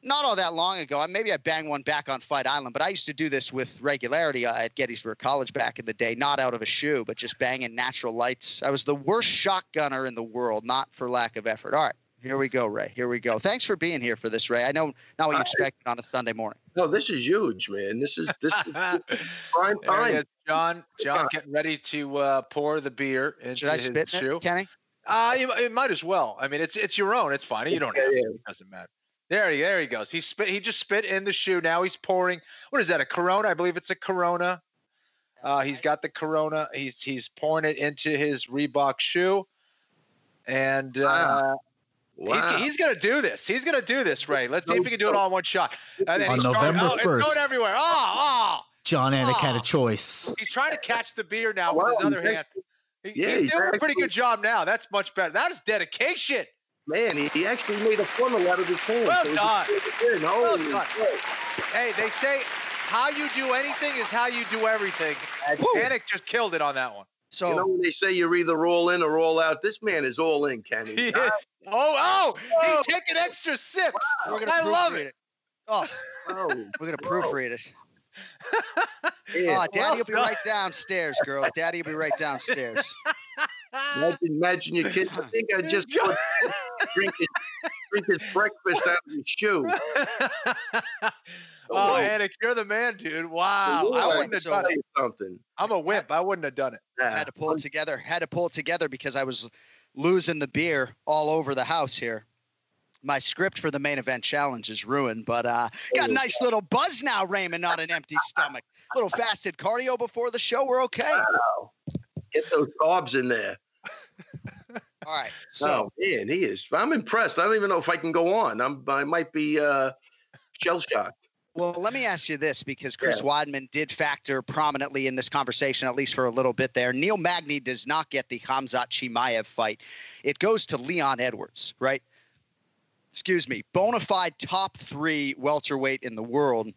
Not all that long ago. Maybe I banged one back on Fight Island, but I used to do this with regularity uh, at Gettysburg College back in the day, not out of a shoe, but just banging natural lights. I was the worst shotgunner in the world, not for lack of effort. All right, here we go, Ray. Here we go. Thanks for being here for this, Ray. I know not what you All right. expected on a Sunday morning. No, this is huge, man. This is this is prime there he time. John. John getting ready to uh, pour the beer into Should I his spit in shoe. it, Kenny? Uh, you, it might as well. I mean, it's it's your own. It's fine. You don't have to. Yeah, It doesn't matter. There he there he goes. He spit. He just spit in the shoe. Now he's pouring. What is that? A Corona? I believe it's a Corona. Uh, he's got the Corona. He's he's pouring it into his Reebok shoe, and uh, Wow. he's Wow. he's gonna do this. He's gonna do this, Ray. Let's see if he can do it all in one shot. And then On he's going- November oh, it's going everywhere. Oh, oh. John Anik had a Oh. choice. He's trying to catch the beer now with Wow, his other he's hand. He- yeah, he's he's doing a pretty good job now. That's much better. That is dedication. Man, he, he actually made a funnel out of his hand. Well so done. could put it in. Well done. Hey, they say how you do anything is how you do everything. And Anik just killed it on that one. So You know when they say you're either all in or all out? This man is all in, Kenny. He is. Oh, oh, he's oh. taking extra sips. we're gonna I love it. it. Oh, Oh, we're gonna proofread it. yeah. Oh, Daddy Well will be done. right downstairs, girls. Daddy will be right downstairs. Imagine, imagine your kid. I think I just put, drink, his, drink his breakfast out of his shoe. oh, Anik, you're the man, dude. Wow. I Lord, wouldn't have so- done it. you something. I'm a wimp. I wouldn't have done it. Yeah. had to pull it together. Had to pull it together because I was losing the beer all over the house here. My script for the main event challenge is ruined, but uh, got a nice little buzz now, Raymond. Not an empty stomach. little fasted cardio before the show. We're okay. Wow. Get those carbs in there. All right. So oh, man, he is. I'm impressed. I don't even know if I can go on. I'm. I might be uh, shell shocked. Well, let me ask you this because Chris Yeah. Weidman did factor prominently in this conversation, at least for a little bit there. Neil Magny does not get the Khamzat Chimaev fight. It goes to Leon Edwards, right? Excuse me. Bona fide top three welterweight in the world.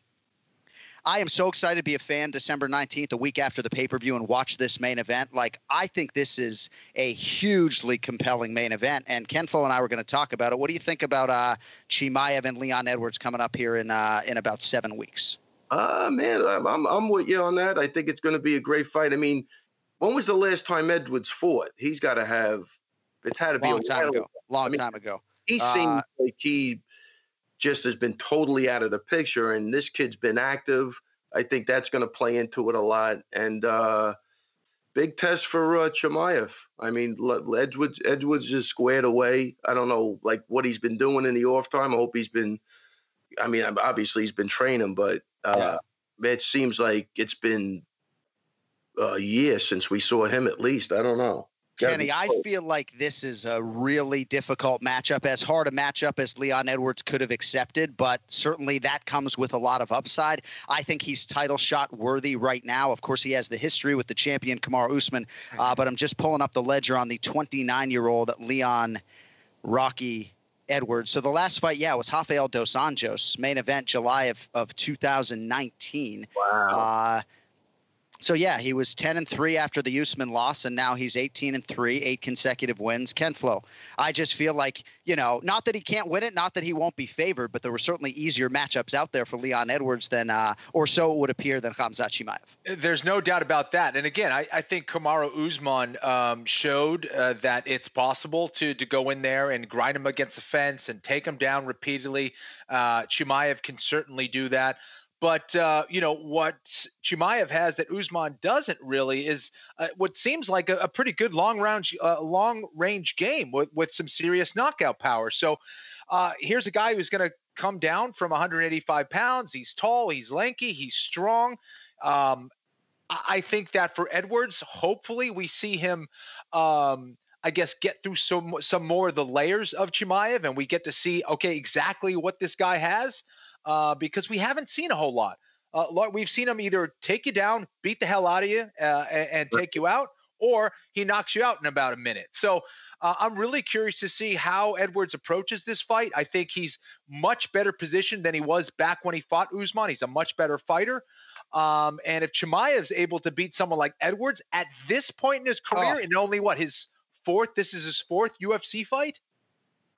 I am so excited to be a fan December 19th, a week after the pay per view, and watch this main event. Like, I think this is a hugely compelling main event. And Ken Flo and I were going to talk about it. What do you think about uh, Chimaev and Leon Edwards coming up here in uh, in about seven weeks? Uh man, I'm I'm, I'm with you on that. I think it's going to be a great fight. I mean, when was the last time Edwards fought? He's got to have. It's had to be Long a time ago. Long I mean, time ago. He Uh, seems like he just has been totally out of the picture, and this kid's been active. I think that's going to play into it a lot. And uh, big test for uh, Chimaev. I mean, Edwards Edwards is squared away. I don't know like what he's been doing in the off time. I hope he's been. I mean, obviously he's been training, but uh, it seems like it's been a year since we saw him. At least I don't know. Gotta be Kenny, I feel like this is a really difficult matchup, as hard a matchup as Leon Edwards could have accepted, but certainly that comes with a lot of upside. I think he's title shot worthy right now. Of course, he has the history with the champion Kamaru Usman, uh, but I'm just pulling up the ledger on the 29 year old Leon Rocky Edwards. So the last fight, yeah, was Rafael Dos Anjos, main event July of, of 2019. Wow. Uh, so yeah, he was 10 and 3 after the Usman loss, and now he's 18 and 3, eight consecutive wins. Ken Flo, I just feel like, you know, not that he can't win it, not that he won't be favored, but there were certainly easier matchups out there for Leon Edwards than, uh, or so it would appear, than Khamzat Chimaev. There's no doubt about that. And again, I, I think Kamaru Usman um, showed uh, that it's possible to to go in there and grind him against the fence and take him down repeatedly. Uh, Chimaev can certainly do that. But uh, you know what Chimaev has that Usman doesn't really is uh, what seems like a, a pretty good long range uh, long range game with with some serious knockout power. So uh, here's a guy who's going to come down from 185 pounds. He's tall, he's lanky, he's strong. Um, I think that for Edwards, hopefully we see him. Um, I guess get through some some more of the layers of Chimaev, and we get to see okay exactly what this guy has, uh, because we haven't seen a whole lot. Uh, we've seen him either take you down, beat the hell out of you, uh, and, and take you out, or he knocks you out in about a minute. So uh, I'm really curious to see how Edwards approaches this fight. I think he's much better positioned than he was back when he fought Usman. He's a much better fighter. Um, and if Chimaev's able to beat someone like Edwards at this point in his career, Oh. in only what his fourth, this is his fourth UFC fight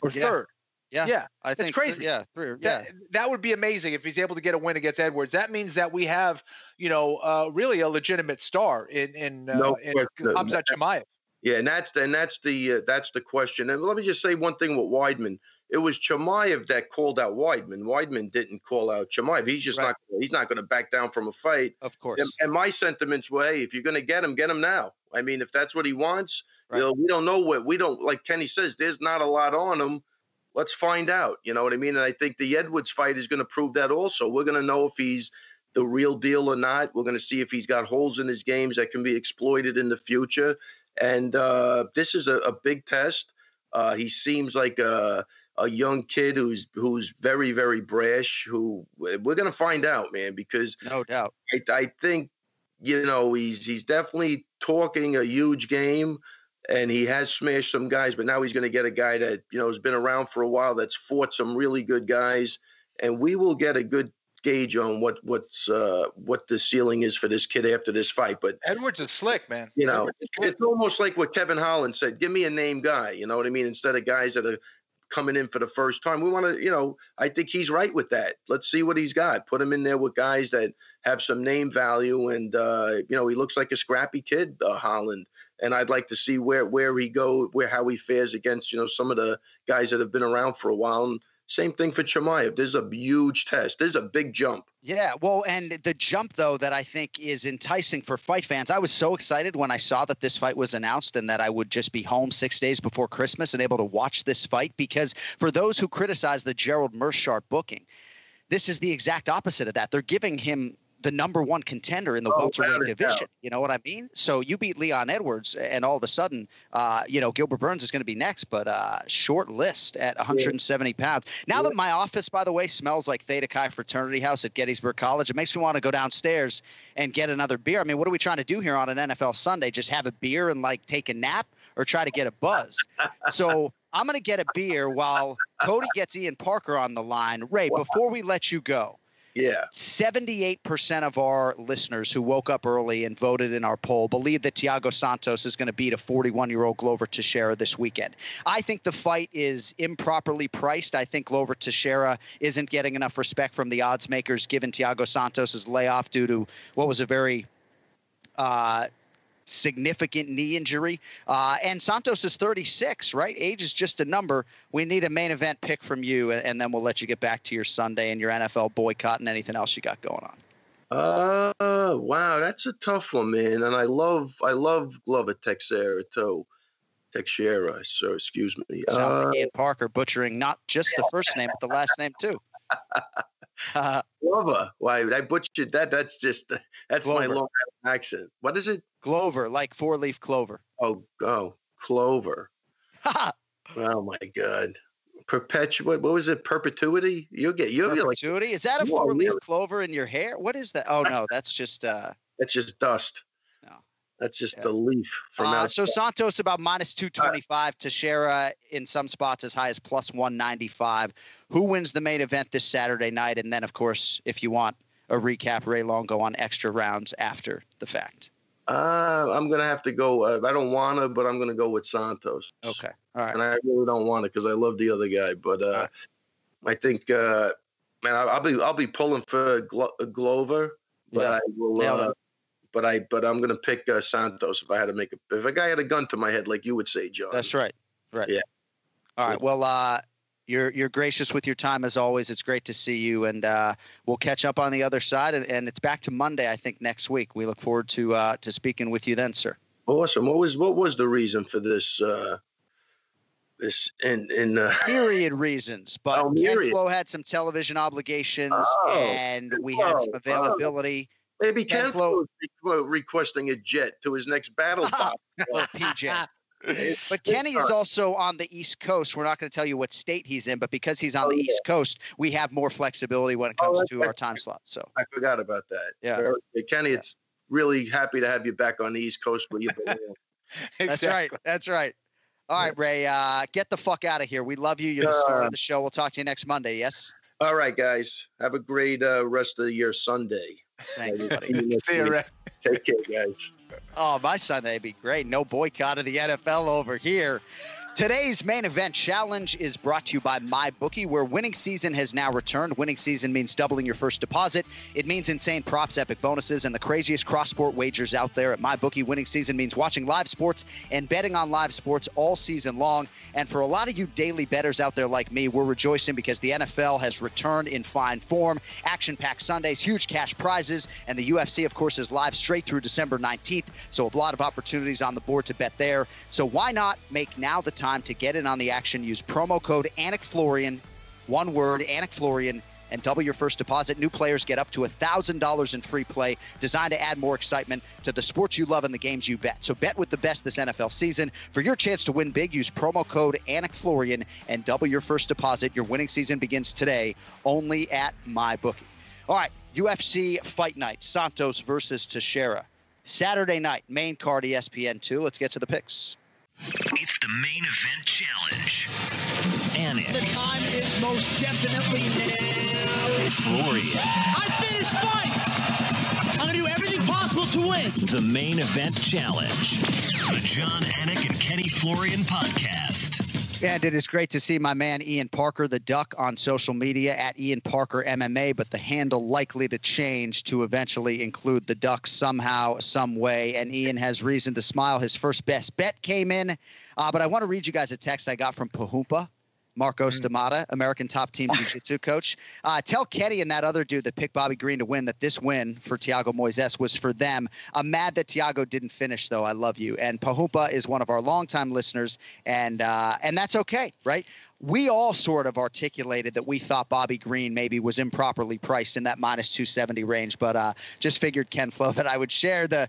or Yeah. third. Yeah, Yeah, I that's think crazy. Yeah, three, yeah. That, that would be amazing if he's able to get a win against Edwards. That means that we have, you know, uh, really a legitimate star in in, uh, No in question. Khamzat Chimaev. Yeah, and that's and that's the uh, that's the question. And let me just say one thing with Weidman. It was Chimaev that called out Weidman. Weidman didn't call out Chimaev. He's just Right. not he's not going to back down from a fight. Of course. And, and my sentiments were, hey, if you're going to get him, get him now. I mean, if that's what he wants, Right. you know, we don't know what we don't like. Kenny says there's not a lot on him. Let's find out. You know what I mean? And I think the Edwards fight is going to prove that also. We're going to know if he's the real deal or not. We're going to see if he's got holes in his games that can be exploited in the future. And uh, this is a, a big test. Uh, he seems like a, a young kid who's who's very very brash. Who we're going to find out, man, because no doubt. I, I think you know he's he's definitely talking a huge game, and he has smashed some guys. But now he's going to get a guy that you know has been around for a while, that's fought some really good guys, and we will get a good gauge on what what's uh, what the ceiling is for this kid after this fight. But Edwards is slick, man. you know, it's almost like what Kevin Holland said: "Give me a name guy." You know what I mean? Instead of guys that are coming in for the first time, we want to. You know, I think he's right with that. Let's see what he's got. Put him in there with guys that have some name value, and uh, you know, he looks like a scrappy kid, uh, Holland. And I'd like to see where where he go, where how he fares against you know some of the guys that have been around for a while. And same thing for Chimaev. There's a huge test. There's a big jump. Yeah, well, and the jump though that I think is enticing for fight fans. I was so excited when I saw that this fight was announced and that I would just be home six days before Christmas and able to watch this fight. Because for those who criticize the Gerald Meerschaert booking, this is the exact opposite of that. They're giving him the number one contender in the Oh, welterweight without a doubt. division. You know what I mean? So you beat Leon Edwards, and all of a sudden, uh, you know, Gilbert Burns is going to be next, but uh, short list at 170 pounds. Now that my office, by the way, smells like Theta Chi Fraternity House at Gettysburg College, it makes me want to go downstairs and get another beer. I mean, what are we trying to do here on an NFL Sunday? Just have a beer and like take a nap, or try to get a buzz? so I'm going to get a beer while Cody gets Ian Parker on the line. Ray, before we let you go. Yeah. 78% of our listeners who woke up early and voted in our poll believe that Thiago Santos is going to beat a 41 year old Glover Teixeira this weekend. I think the fight is improperly priced. I think Glover Teixeira isn't getting enough respect from the odds makers given Thiago Santos' layoff due to what was a very uh, significant knee injury. Uh, and Santos is 36, right? Age is just a number. We need a main event pick from you, and, and then we'll let you get back to your Sunday and your NFL boycott and anything else you got going on. Uh, wow, that's a tough one, man. And I love, I love Glover Teixeira too. Teixeira, so excuse me. Uh, Ian Parker butchering not just the first name, but the last name too. Uh, Glover. Why I butchered that? That's just that's my Glover. Long accent. What is it? Glover, like four leaf clover. Oh, oh, Clover. oh my God. Perpetuate. What was it? Perpetuity. You'll get. You'll get like. Perpetuity? Is that a four leaf really- clover in your hair? What is that? Oh no, that's just uh That's just dust. No. That's just Yeah. a leaf from Uh, so Santos about minus 225, Teixeira in some spots as high as plus 195. Who wins the main event this Saturday night? And then, of course, if you want a recap, Ray Longo on extra rounds after the fact. Uh, I'm gonna have to go. Uh, I don't wanna, but I'm gonna go with Santos. Okay. All right. And I really don't want it because I love the other guy. But uh, I think, uh, man, I'll, I'll be I'll be pulling for Glo- Glover, but Yeah. I will. Uh, but I but I'm gonna pick uh, Santos if I had to make a if a guy had a gun to my head like you would say, John. That's right. Right. Yeah. All right. Well, uh, you're you're gracious with your time as always. It's great to see you, and uh, we'll catch up on the other side. And, and it's back to Monday, I think, next week. We look forward to uh, to speaking with you then, sir. Awesome. What was what was the reason for this? Uh, this in in uh, myriad reasons, but Oh, Ken. Flo had some television obligations, Oh, and we had some oh, oh. availability. maybe Ken Ken Flo- requesting a jet to his next battle. Well, PJ. But Kenny is also on the East Coast. We're not going to tell you what state he's in, but because he's on Oh, the yeah. East Coast, we have more flexibility when it Oh, comes that's to our time slot. So I forgot about that. Yeah. Good. Kenny, it's really happy to have you back on the East Coast where you belong. that's right. That's right. All right, Ray. Uh, get the fuck out of here. We love you. You're the star Uh, of the show. We'll talk to you next Monday. Yes. All right, guys. Have a great uh, rest of your Sunday. Thank you, buddy. See you. Ray. Take care, guys. Oh, my Sunday be great. No boycott of the NFL over here. Today's main event challenge is brought to you by MyBookie, where winning season has now returned. Winning season means doubling your first deposit. It means insane props, epic bonuses, and the craziest cross-sport wagers out there. At MyBookie, winning season means watching live sports and betting on live sports all season long. And for a lot of you daily bettors out there like me, we're rejoicing because the NFL has returned in fine form. Action-packed Sundays, huge cash prizes, and the UFC, of course, is live straight through December 19th. So a lot of opportunities on the board to bet there. So why not make now the time to get in on the action? Use promo code ANIKFlorian, one word, ANIKFlorian, and double your first deposit. New players get up to $1,000 in free play, designed to add more excitement to the sports you love and the games you bet. So bet with the best this NFL season. For your chance to win big, use promo code ANIKFlorian and double your first deposit. Your winning season begins today only at MyBookie. All right, UFC Fight Night, Santos versus Teixeira. Saturday night, main card E ESPN2. Let's get to the picks. It's the main event challenge. Anik, The time is most definitely now. Florian, I finished fights. I'm gonna do everything possible to win. the main event challenge. The John Anik and Kenny Florian podcast. And it is great to see my man Ian Parker, the Duck, on social media at Ian Parker MMA, but the handle likely to change to eventually include the Duck somehow, some way. And Ian has reason to smile. His first best bet came in, uh, but I want to read you guys a text I got from Pahumpa. Marco Mm. Stamata, American top team jiu-jitsu coach. Uh, tell Kenny and that other dude that picked Bobby Green to win that this win for Tiago Moises was for them. I'm mad that Tiago didn't finish, though. I love you. And Pahumpa is one of our longtime listeners, and uh, and that's okay, right? We all sort of articulated that we thought Bobby Green maybe was improperly priced in that minus 270 range, but uh, just figured Ken Flo that I would share the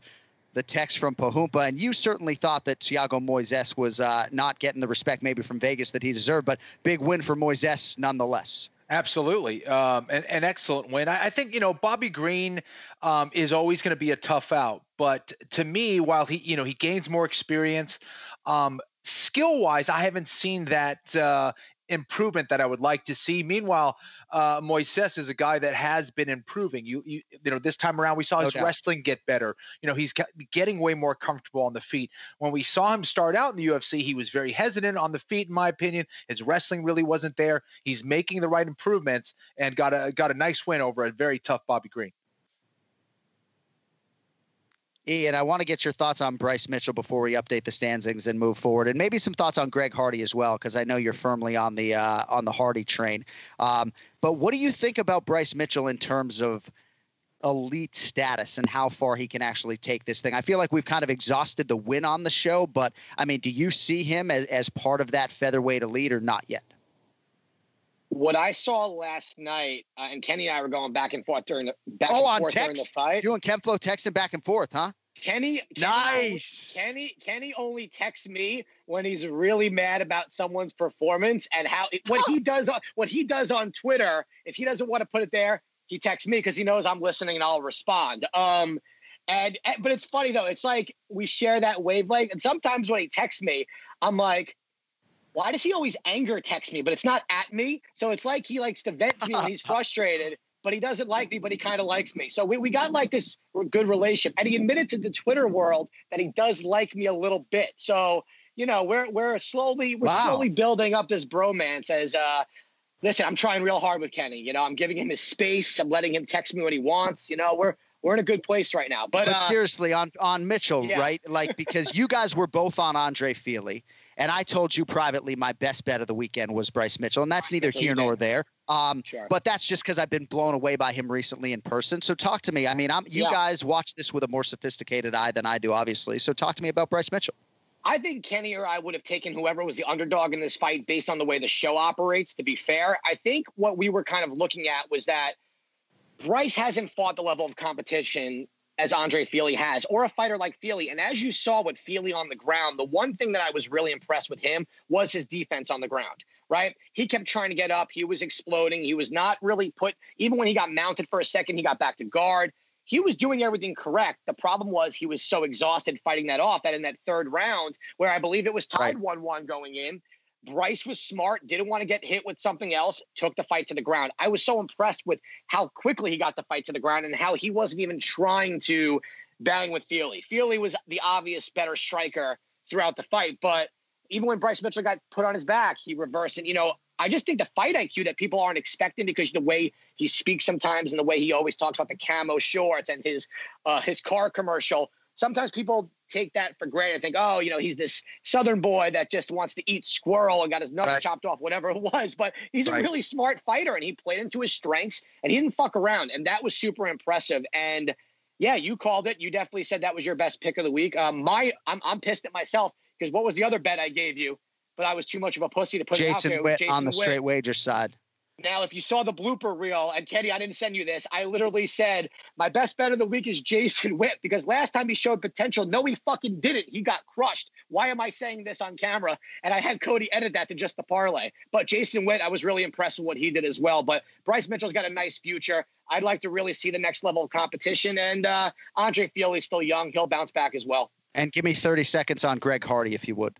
the text from Pahumpa, and you certainly thought that Tiago Moises was uh, not getting the respect maybe from Vegas that he deserved, but big win for Moises nonetheless. Absolutely, um, an, an excellent win. I, I think you know Bobby Green um, is always going to be a tough out, but to me, while he you know he gains more experience, um, skill wise, I haven't seen that uh, improvement that I would like to see. Meanwhile, uh, Moises is a guy that has been improving. You, you, you know, this time around we saw his wrestling get better. You know, he's getting way more comfortable on the feet. When we saw him start out in the UFC, he was very hesitant on the feet, in my opinion. His wrestling really wasn't there. He's making the right improvements and got a got a nice win over a very tough Bobby Green. Ian, I want to get your thoughts on Bryce Mitchell before we update the standings and move forward, and maybe some thoughts on Greg Hardy as well, because I know you're firmly on the uh, on the Hardy train. Um, but what do you think about Bryce Mitchell in terms of elite status and how far he can actually take this thing? I feel like we've kind of exhausted the win on the show, but I mean, do you see him as, as part of that featherweight elite or not yet? What I saw last night, uh, and Kenny and I were going back and forth during the back Oh, and on forth during the text, fight. you and Kenflo texting back and forth, huh? Kenny, Kenny Nice. Only, Kenny Kenny only texts me when he's really mad about someone's performance and how what he does on what he does on Twitter. If he doesn't want to put it there, he texts me because he knows I'm listening and I'll respond. Um, and and- but it's funny though. It's like we share that wavelength, and sometimes when he texts me, I'm like. Why does he always anger text me? But it's not at me. So it's like he likes to vent to me when he's frustrated, but he doesn't like me, but he kind of likes me. So we, we got like this good relationship. And he admitted to the Twitter world that he does like me a little bit. So, you know, we're we're slowly we're Wow. slowly building up this bromance as uh listen, I'm trying real hard with Kenny. You know, I'm giving him his space. I'm letting him text me when he wants. You know, we're we're in a good place right now. But, But uh, seriously, on on Mitchell, Yeah. right? Like because you guys were both on Andre Fili, and I told you privately my best bet of the weekend was Bryce Mitchell, and that's neither here nor there. Um, Sure. but that's just because I've been blown away by him recently in person. So talk to me. I mean, I'm you Yeah. guys watch this with a more sophisticated eye than I do, obviously. So talk to me about Bryce Mitchell. I think Kenny or I would have taken whoever was the underdog in this fight based on the way the show operates, to be fair. I think what we were kind of looking at was that Bryce hasn't fought the level of competition as Andre Fili has, or a fighter like Fili. And as you saw with Fili on the ground, the one thing that I was really impressed with him was his defense on the ground, right? He kept trying to get up. He was exploding. He was not really put, even when he got mounted for a second, he got back to guard. He was doing everything correct. The problem was he was so exhausted fighting that off that in that third round, where I believe it was tied 1 1 going in, Bryce was smart, didn't want to get hit with something else, took the fight to the ground. I was so impressed with how quickly he got the fight to the ground and how he wasn't even trying to bang with Fili. Fili was the obvious better striker throughout the fight, but even when Bryce Mitchell got put on his back, he reversed And, You know, I just think the fight IQ that people aren't expecting because the way he speaks sometimes and the way he always talks about the camo shorts and his uh, his car commercial. Sometimes people take that for granted and think, oh, you know, he's this Southern boy that just wants to eat squirrel and got his nuts Right. chopped off, whatever it was. But he's Right. a really smart fighter and he played into his strengths and he didn't fuck around. And that was super impressive. And yeah, you called it. You definitely said that was your best pick of the week. Um, my, I'm, I'm pissed at myself because what was the other bet I gave you? But I was too much of a pussy to put it out Jason there. It Witt on the Witt. straight wager side. Now, if you saw the blooper reel, and Kenny, I didn't send you this. I literally said my best bet of the week is Jason Witt because last time he showed potential, no, he fucking didn't. He got crushed. Why am I saying this on camera? And I had Cody edit that to just the parlay. But Jason Witt, I was really impressed with what he did as well. But Bryce Mitchell's got a nice future. I'd like to really see the next level of competition. And uh, Andre Fili's still young; he'll bounce back as well. And give me 30 seconds on Greg Hardy, if you would.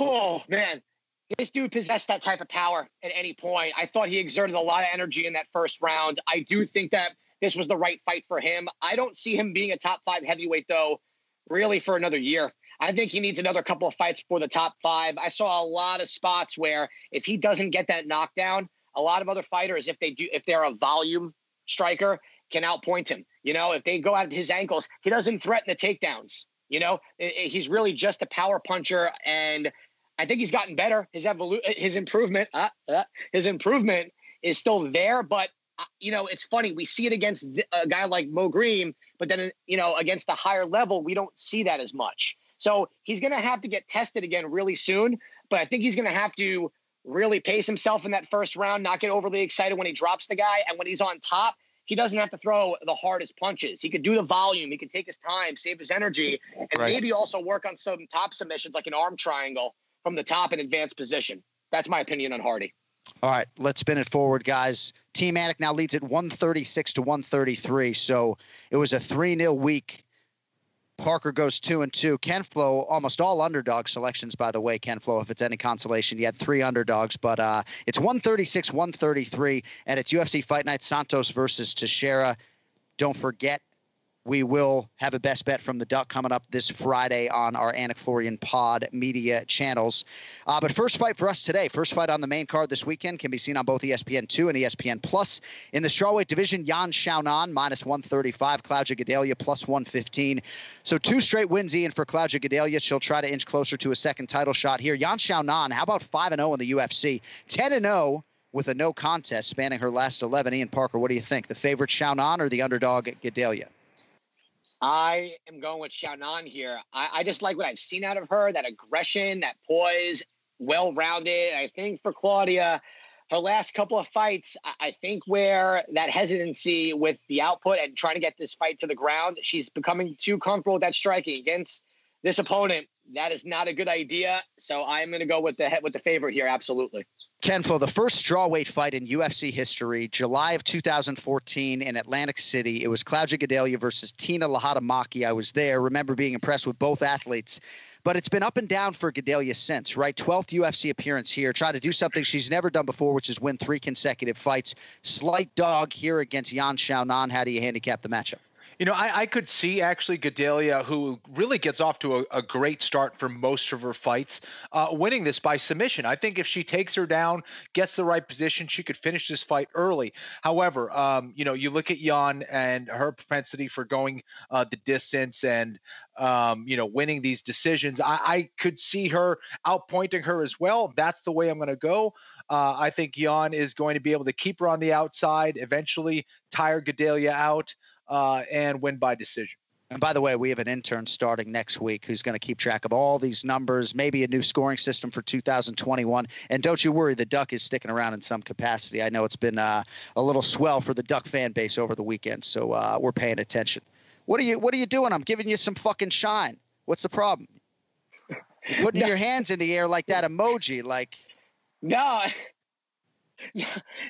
Oh man, this dude possessed that type of power at any point. I thought he exerted a lot of energy in that first round. I do think that this was the right fight for him. I don't see him being a top five heavyweight though, really for another year. I think he needs another couple of fights for the top five. I saw a lot of spots where if he doesn't get that knockdown, a lot of other fighters, if they do, if they're a volume striker, can outpoint him. You know, if they go at his ankles, he doesn't threaten the takedowns. You know, he's really just a power puncher and I think he's gotten better. His evolu- his improvement, uh, uh, his improvement is still there. But uh, you know, it's funny. We see it against a guy like Mo Greene, but then you know, against the higher level, we don't see that as much. So he's going to have to get tested again really soon. But I think he's going to have to really pace himself in that first round, not get overly excited when he drops the guy, and when he's on top, he doesn't have to throw the hardest punches. He could do the volume. He could take his time, save his energy, and Right. maybe also work on some top submissions like an arm triangle from the top in advanced position. That's my opinion on Hardy. All right, let's spin it forward, guys. Team Anik now leads at 136 to 133. So it was a 3 0 week. Parker goes two and two. Ken Flo, almost all underdog selections, by the way. Ken Flo, if it's any consolation, you had three underdogs, but uh, it's 136, 133, and it's UFC Fight Night Santos versus Teixeira. Don't forget, we will have a best bet from the Duck coming up this Friday on our Anik Florian Pod media channels. Uh, but first fight for us today, first fight on the main card this weekend can be seen on both E ESPN2 and ESPN Plus. In the strawweight division, Yan Xiaonan minus 135, Claudia Gadelha plus 115. So two straight wins, Ian, for Claudia Gadelha. She'll try to inch closer to a second title shot here. Yan Xiaonan, how about 5 0 in the UFC? 10 0 with a no contest spanning her last 11. Ian Parker, what do you think? The favorite Xiaonan or the underdog Gadelha? I am going with Xiaonan here. I, I just like what I've seen out of her that aggression, that poise, well rounded. I think for Claudia, her last couple of fights, I, think where that hesitancy with the output and trying to get this fight to the ground, she's becoming too comfortable with that striking against this opponent. That is not a good idea. So I'm going to go with the with the favorite here. Absolutely. Ken Flo, the first strawweight fight in UFC history, July of 2014 in Atlantic City. It was Claudia Gadelha versus Tina Lahdemaki. I was there. Remember being impressed with both athletes. But it's been up and down for Gadelha since, right? 12th UFC appearance here. Try to do something she's never done before, which is win three consecutive fights. Slight dog here against Yan Xiaonan. How do you handicap the matchup? You know, I, I could see actually Gadelha, who really gets off to a, a great start for most of her fights, uh, winning this by submission. I think if she takes her down, gets the right position, she could finish this fight early. However, um, you know, you look at Yan and her propensity for going uh, the distance and um, you know, winning these decisions. I, I could see her outpointing her as well. That's the way I'm going to go. Uh, I think Yan is going to be able to keep her on the outside, eventually tire Gadelha out, uh, and win by decision. And by the way, we have an intern starting next week who's going to keep track of all these numbers, maybe a new scoring system for 2021. And don't you worry, the Duck is sticking around in some capacity. I know it's been uh, a little swell for the Duck fan base over the weekend, so uh, we're paying attention. What are you What are you doing? I'm giving you some fucking shine. What's the problem? You're putting your hands in the air like that emoji, like No,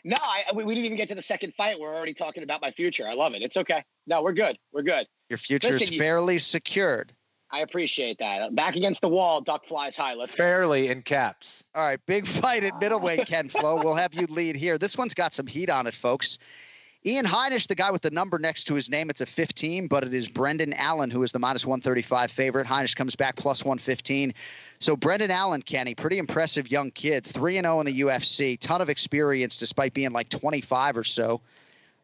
no, I, we, we didn't even get to the second fight. We're already talking about my future. I love it. It's okay. No, we're good. We're good. your future is Listen, you- fairly secured. I appreciate that. Back against the wall, duck flies high. Let's go. Fairly in caps. All right, big fight at middleweight, Ken Flo. We'll have you lead here. This one's got some heat on it, folks. Ian Heinisch, the guy with the number next to his name, it's a 15, but it is Brendan Allen who is the minus 135 favorite. Heinisch comes back plus 115. So Brendan Allen, Kenny, pretty impressive young kid, 3 and 0 in the UFC, ton of experience despite being like 25 or so.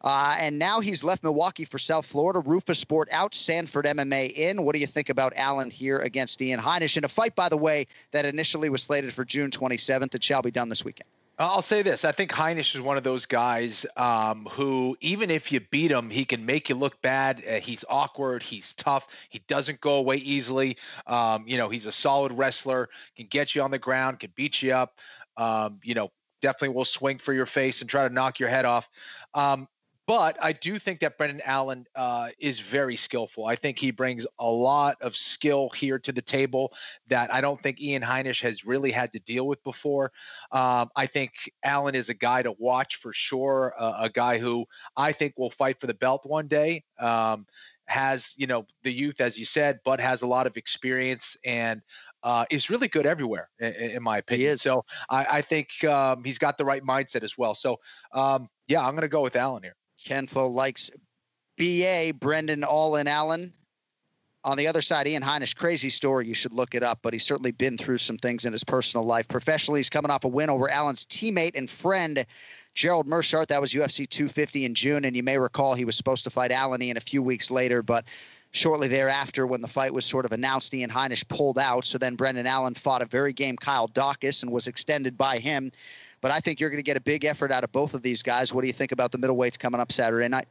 Uh, and now he's left Milwaukee for South Florida. Roufusport out, Sanford MMA in. What do you think about Allen here against Ian Heinisch in a fight, by the way, that initially was slated for June 27th? It shall be done this weekend. I'll say this. I think Heinisch is one of those guys um, who, even if you beat him, he can make you look bad. Uh, he's awkward. He's tough. He doesn't go away easily. Um, you know, he's a solid wrestler, can get you on the ground, can beat you up. Um, you know, definitely will swing for your face and try to knock your head off. Um, but I do think that Brendan Allen uh, is very skillful. I think he brings a lot of skill here to the table that I don't think Ian Heinisch has really had to deal with before. Um, I think Allen is a guy to watch for sure, uh, a guy who I think will fight for the belt one day. Um, has you know the youth, as you said, but has a lot of experience and uh, is really good everywhere, in, in my opinion. So I, I think um, he's got the right mindset as well. So um, yeah, I'm going to go with Allen here. Ken Flo likes BA, Brendan Allen Allen. On the other side, Ian Heinisch, crazy story. You should look it up, but he's certainly been through some things in his personal life. Professionally, he's coming off a win over Allen's teammate and friend, Gerald Meerschaert. That was UFC 250 in June, and you may recall he was supposed to fight Allen Ian a few weeks later, but shortly thereafter, when the fight was sort of announced, Ian Heinisch pulled out. So then Brendan Allen fought a very game Kyle Daukaus and was extended by him. But I think you're going to get a big effort out of both of these guys. What do you think about the middleweights coming up Saturday night?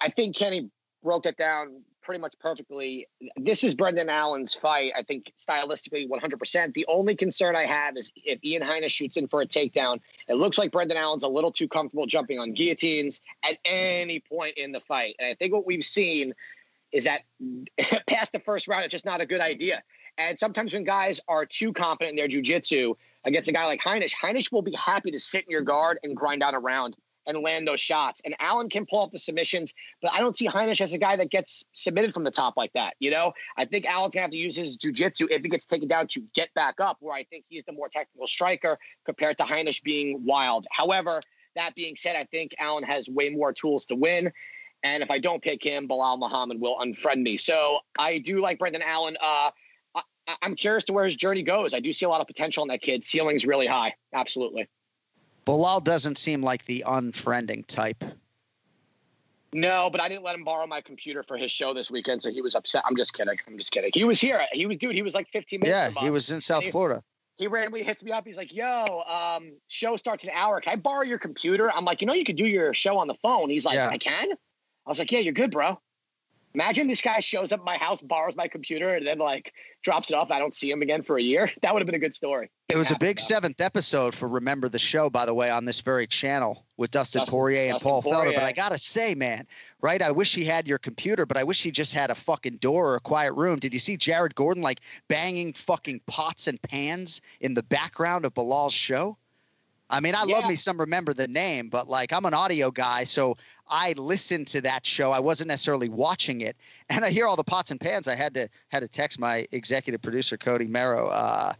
I think Kenny broke it down pretty much perfectly. This is Brendan Allen's fight. I think stylistically 100%. The only concern I have is if Ian Heinisch shoots in for a takedown, it looks like Brendan Allen's a little too comfortable jumping on guillotines at any point in the fight. And I think what we've seen is that past the first round, it's just not a good idea. And sometimes when guys are too confident in their jujitsu against a guy like Heinisch, Heinisch will be happy to sit in your guard and grind out a round and land those shots. And Allen can pull off the submissions, but I don't see Heinisch as a guy that gets submitted from the top like that. You know, I think Allen's gonna have to use his jujitsu if he gets taken down to get back up, where I think he's the more technical striker compared to Heinisch being wild. However, that being said, I think Allen has way more tools to win. And if I don't pick him, Bilal Muhammad will unfriend me. So I do like Brendan Allen. Uh, I, I'm curious to where his journey goes. I do see a lot of potential in that kid. Ceiling's really high. Absolutely. Bilal doesn't seem like the unfriending type. No, but I didn't let him borrow my computer for his show this weekend, so he was upset. I'm just kidding. I'm just kidding. He was here. He was, dude. He was like 15 minutes. Yeah, he was in South he, Florida. He randomly hits me up. He's like, "Yo, um, show starts in an hour. Can I borrow your computer?" I'm like, "You know, you could do your show on the phone." He's like, Yeah. "I can." I was like, "Yeah, you're good, bro." Imagine this guy shows up at my house, borrows my computer, and then like drops it off. I don't see him again for a year. That would have been a good story. It was a big about. seventh episode for Remember the Show, by the way, on this very channel with Dustin, Dustin- Poirier and Dustin Paul Felder. But I gotta say, man, right? I wish he had your computer, but I wish he just had a fucking door or a quiet room. Did you see Jared Gordon like banging fucking pots and pans in the background of Bilal's show? I mean, I love me some remember the name, but like I'm an audio guy, so I listened to that show. I wasn't necessarily watching it, and I hear all the pots and pans. I had to had to text my executive producer Cody Merrow. Uh,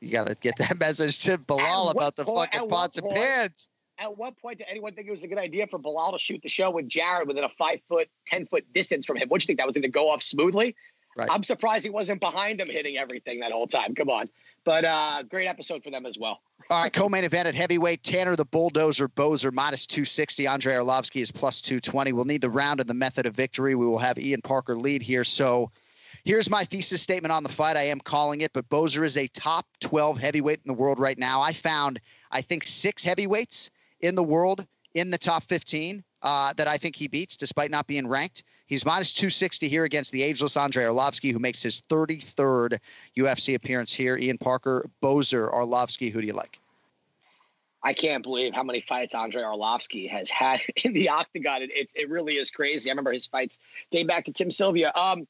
you got to get that message to Bilal about the point- fucking pots and point- pans. At what point did anyone think it was a good idea for Bilal to shoot the show with Jared within a five foot, ten foot distance from him? What do you think that was going to go off smoothly? Right. I'm surprised he wasn't behind him hitting everything that whole time. Come on, but uh, great episode for them as well. All right, co-main event at heavyweight. Tanner the Bulldozer Boser minus 260. Andre Arlovski is plus 220. We'll need the round and the method of victory. We will have Ian Parker lead here. So here's my thesis statement on the fight. I am calling it, but Boser is a top 12 heavyweight in the world right now. I found, I think, six heavyweights in the world in the top 15 uh, that I think he beats, despite not being ranked. He's minus 260 here against the ageless Andre Arlovski, who makes his 33rd UFC appearance here. Ian Parker, Boser, Arlovski. Who do you like? I can't believe how many fights Andre Arlovski has had in the octagon. It, it, it really is crazy. I remember his fights date back to Tim Sylvia. Um,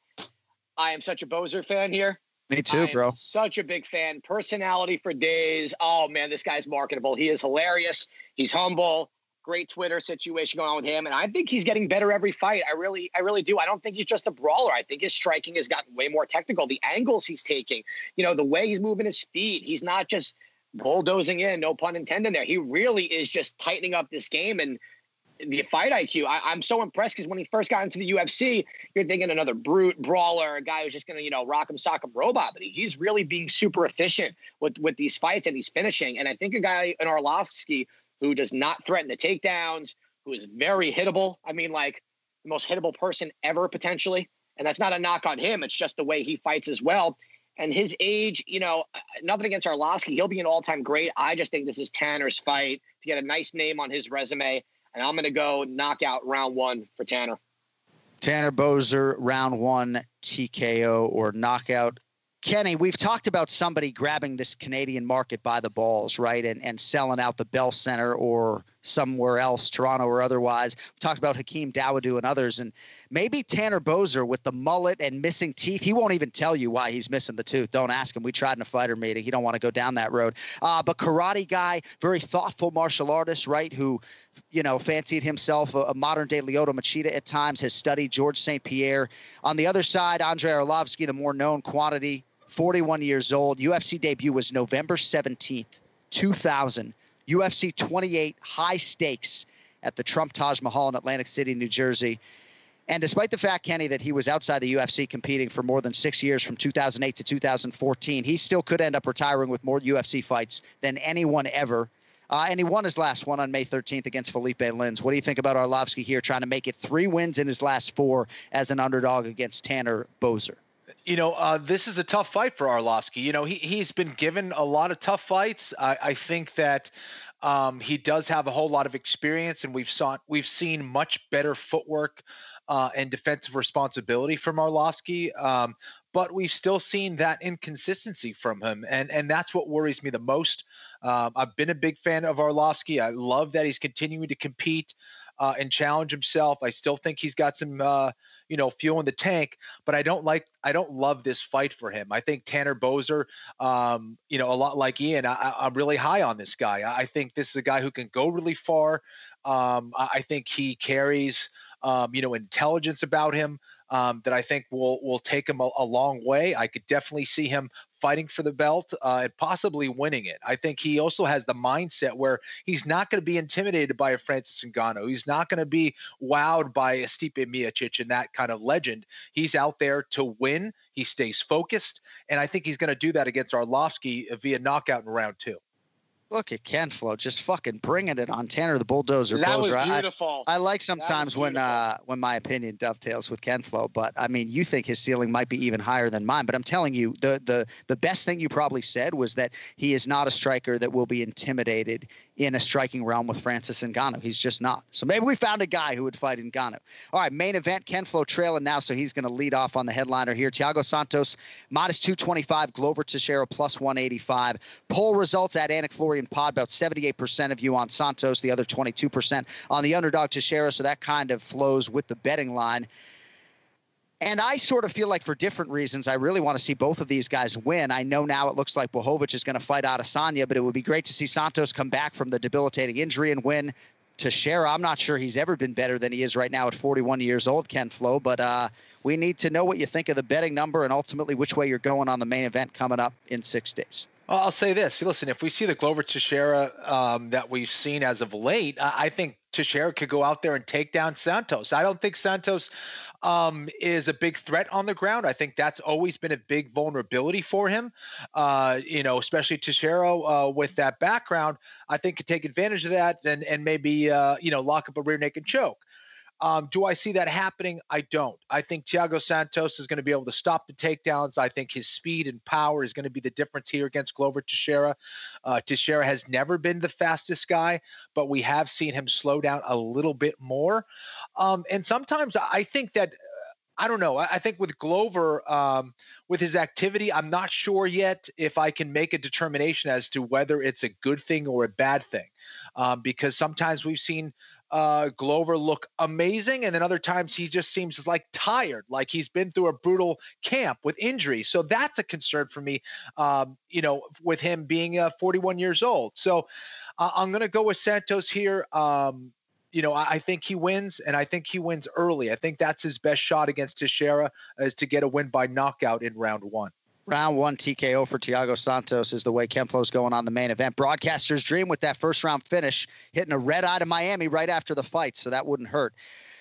I am such a Boser fan here. Me too, bro. Such a big fan. Personality for days. Oh man, this guy's marketable. He is hilarious. He's humble. Great Twitter situation going on with him, and I think he's getting better every fight. I really, I really do. I don't think he's just a brawler. I think his striking has gotten way more technical. The angles he's taking, you know, the way he's moving his feet. He's not just bulldozing in. No pun intended. There, he really is just tightening up this game and the fight IQ. I, I'm so impressed because when he first got into the UFC, you're thinking another brute brawler, a guy who's just going to, you know, rock him, sock him, robot. But he, he's really being super efficient with with these fights and he's finishing. And I think a guy in Arlovski who does not threaten the takedowns, who is very hittable. I mean, like the most hittable person ever potentially. And that's not a knock on him. It's just the way he fights as well. And his age, you know, uh, nothing against Arlovski. He'll be an all-time great. I just think this is Tanner's fight to get a nice name on his resume. And I'm going to go knockout round one for Tanner. Tanner Boser, round one, TKO or knockout. Kenny, we've talked about somebody grabbing this Canadian market by the balls, right, and and selling out the Bell Center or somewhere else, Toronto or otherwise. We talked about Hakeem Dawoodu and others, and maybe Tanner Boser with the mullet and missing teeth. He won't even tell you why he's missing the tooth. Don't ask him. We tried in a fighter meeting. He don't want to go down that road. Uh, but karate guy, very thoughtful martial artist, right? Who you know, fancied himself a, a modern day Lyoto Machida at times, has studied George St. Pierre. On the other side, Andre Arlovski, the more known quantity, 41 years old. UFC debut was November 17th, 2000. UFC 28, high stakes at the Trump Taj Mahal in Atlantic City, New Jersey. And despite the fact, Kenny, that he was outside the UFC competing for more than six years from 2008 to 2014, he still could end up retiring with more UFC fights than anyone ever. Uh, and he won his last one on May 13th against Felipe Lins. What do you think about Arlovski here, trying to make it three wins in his last four as an underdog against Tanner Boser? You know, uh, this is a tough fight for Arlovski. You know, he he's been given a lot of tough fights. I, I think that um, he does have a whole lot of experience, and we've saw we've seen much better footwork uh, and defensive responsibility from Arlovski. Um, but we've still seen that inconsistency from him, and and that's what worries me the most. Um, I've been a big fan of Arlovski. I love that he's continuing to compete uh, and challenge himself. I still think he's got some, uh, you know, fuel in the tank, but I don't like, I don't love this fight for him. I think Tanner Boser, um, you know, a lot like Ian, I, am really high on this guy. I think this is a guy who can go really far. Um, I think he carries, um, you know, intelligence about him um, that I think will will take him a, a, long way. I could definitely see him fighting for the belt uh, and possibly winning it. I think he also has the mindset where he's not going to be intimidated by a Francis Ngannou. He's not going to be wowed by a Stipe Miocic and that kind of legend. He's out there to win. He stays focused, and I think he's going to do that against Arlovski via knockout in round two. Look at Ken Flo just fucking bringing it on Tanner the Bulldozer. That was beautiful. I, I like sometimes when uh, when my opinion dovetails with Ken Flo, but I mean, you think his ceiling might be even higher than mine. But I'm telling you, the the the best thing you probably said was that he is not a striker that will be intimidated in a striking realm with Francis Ngannou. He's just not. So maybe we found a guy who would fight Ngannou. All right, main event. Ken Flo trailing now, so he's going to lead off on the headliner here. Thiago Santos minus 225, Glover Teixeira plus 185. Poll results at Anik Pod about 78% of you on Santos, the other 22% on the underdog Teixeira. So that kind of flows with the betting line. And I sort of feel like for different reasons, I really want to see both of these guys win. I know now it looks like Blachowicz is going to fight Adesanya, but it would be great to see Santos come back from the debilitating injury and win. Teixeira, I'm not sure he's ever been better than he is right now at 41 years old, Ken Flo, but uh, we need to know what you think of the betting number and ultimately which way you're going on the main event coming up in six days. I'll say this. Listen, if we see the Glover Teixeira um, that we've seen as of late, I, I think Teixeira could go out there and take down Santos. I don't think Santos um, is a big threat on the ground. I think that's always been a big vulnerability for him. Uh, you know, especially Teixeira uh, with that background, I think could take advantage of that and and maybe uh, you know lock up a rear naked choke. Um, do I see that happening? I don't. I think Thiago Santos is going to be able to stop the takedowns. I think his speed and power is going to be the difference here against Glover Teixeira. Uh, Teixeira has never been the fastest guy, but we have seen him slow down a little bit more. Um, and sometimes I think that. I don't know. I think with Glover, um, with his activity, I'm not sure yet if I can make a determination as to whether it's a good thing or a bad thing. Um, because sometimes we've seen uh, Glover look amazing, and then other times he just seems like tired, like he's been through a brutal camp with injuries. So that's a concern for me. Um, you know, with him being uh, 41 years old. So uh, I'm going to go with Santos here. Um, you know, I, I, think he wins, and I think he wins early. I think that's his best shot against Teixeira is to get a win by knockout in round one. Round one TKO for Thiago Santos is the way Ken Flo's going on the main event. Broadcaster's dream with that first round finish, hitting a red eye to Miami right after the fight, so that wouldn't hurt.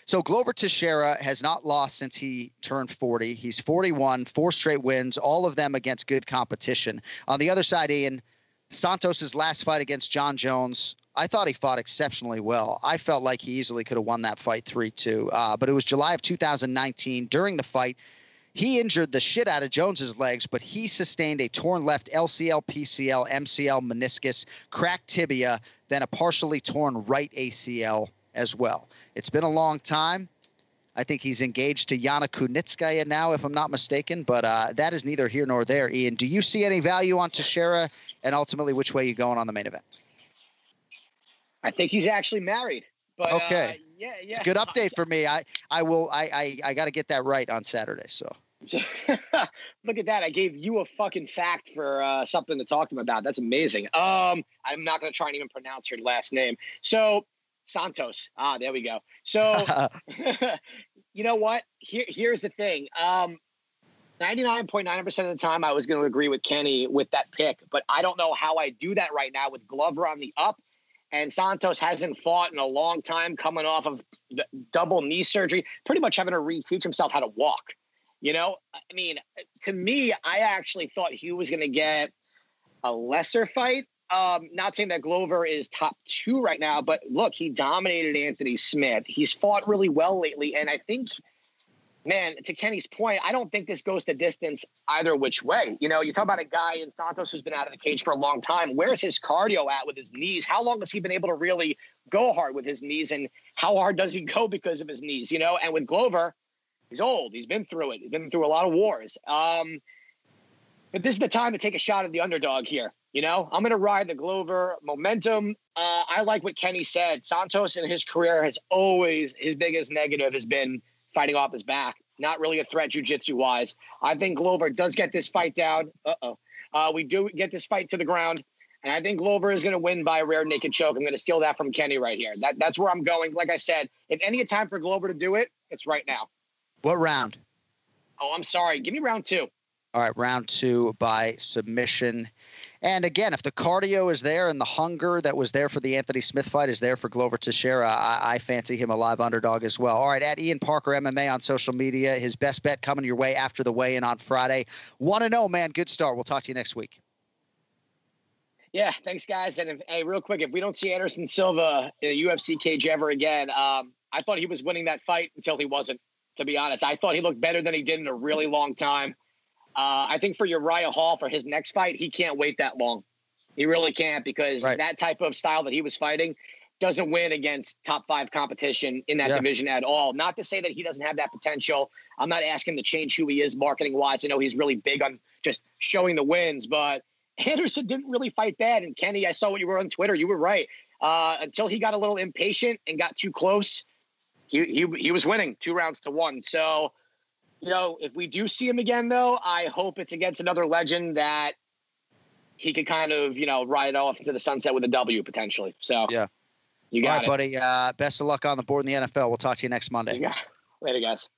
So Glover Teixeira has not lost since he turned 40. He's 41, four straight wins, all of them against good competition. On the other side, Ian, Santos's last fight against Jon Jones, I thought he fought exceptionally well. I felt like he easily could have won that fight 3 2. Uh, but it was July of 2019. During the fight, he injured the shit out of Jones's legs, but he sustained a torn left LCL, PCL, MCL, meniscus, cracked tibia, then a partially torn right ACL as well. It's been a long time. I think he's engaged to Yana Kunitskaya now, if I'm not mistaken, but uh, that is neither here nor there. Ian, do you see any value on Teixeira, and ultimately, which way are you going on the main event? I think he's actually married. But, okay. Uh, yeah, yeah. It's a good update for me. I, I will. I, I, I got to get that right on Saturday. So. Look at that! I gave you a fucking fact for uh, something to talk to him about. That's amazing. Um, I'm not going to try and even pronounce her last name. So Santos. Ah, there we go. So, you know what? Here, here's the thing. Um, 99.9% of the time, I was going to agree with Kenny with that pick, but I don't know how I do that right now with Glover on the up and Santos hasn't fought in a long time, coming off of double knee surgery, pretty much having to reteach himself how to walk. You know, I mean, to me, I actually thought he was going to get a lesser fight Um, not saying that Glover is top two right now, but look, he dominated Anthony Smith. He's fought really well lately, and I think, man, to Kenny's point, I don't think this goes to distance either which way. You know, you talk about a guy in Santos who's been out of the cage for a long time. Where's his cardio at with his knees? How long has he been able to really go hard with his knees, and how hard does he go because of his knees? You know, and with Glover, he's old. He's been through it. He's been through a lot of wars. Um, but this is the time to take a shot at the underdog here. You know, I'm going to ride the Glover momentum. Uh, I like what Kenny said. Santos in his career has always, his biggest negative has been fighting off his back. Not really a threat jujitsu wise. I think Glover does get this fight down. Uh-oh. Uh, we do get this fight to the ground. And I think Glover is going to win by a rear naked choke. I'm going to steal that from Kenny right here. That, that's where I'm going. Like I said, if any time for Glover to do it, it's right now. What round? Oh, I'm sorry. Give me round two. All right, round two by submission. And again, if the cardio is there and the hunger that was there for the Anthony Smith fight is there for Glover Teixeira, I, I fancy him a live underdog as well. All right, at Ian Parker MMA on social media, his best bet coming your way after the weigh in on Friday. 1 to 0, man. Good start. We'll talk to you next week. Yeah, thanks, guys. And if, hey, real quick, if we don't see Anderson Silva in a UFC cage ever again, um, I thought he was winning that fight until he wasn't. To be honest, I thought he looked better than he did in a really long time. Uh, I think for Uriah Hall for his next fight, he can't wait that long. He really can't because Right. that type of style that he was fighting doesn't win against top five competition in that Yeah. division at all. Not to say that he doesn't have that potential. I'm not asking to change who he is marketing wise. I know he's really big on just showing the wins, but Anderson didn't really fight bad. And Kenny, I saw what you were on Twitter. You were right. Uh, until he got a little impatient and got too close, he, he he was winning two rounds to one. So, you know, if we do see him again, though, I hope it's against another legend that he could kind of, you know, ride off into the sunset with a W potentially. So, Yeah. you got right, it. buddy. Uh, best of luck on the board in the NFL. We'll talk to you next Monday. It. Later, guys.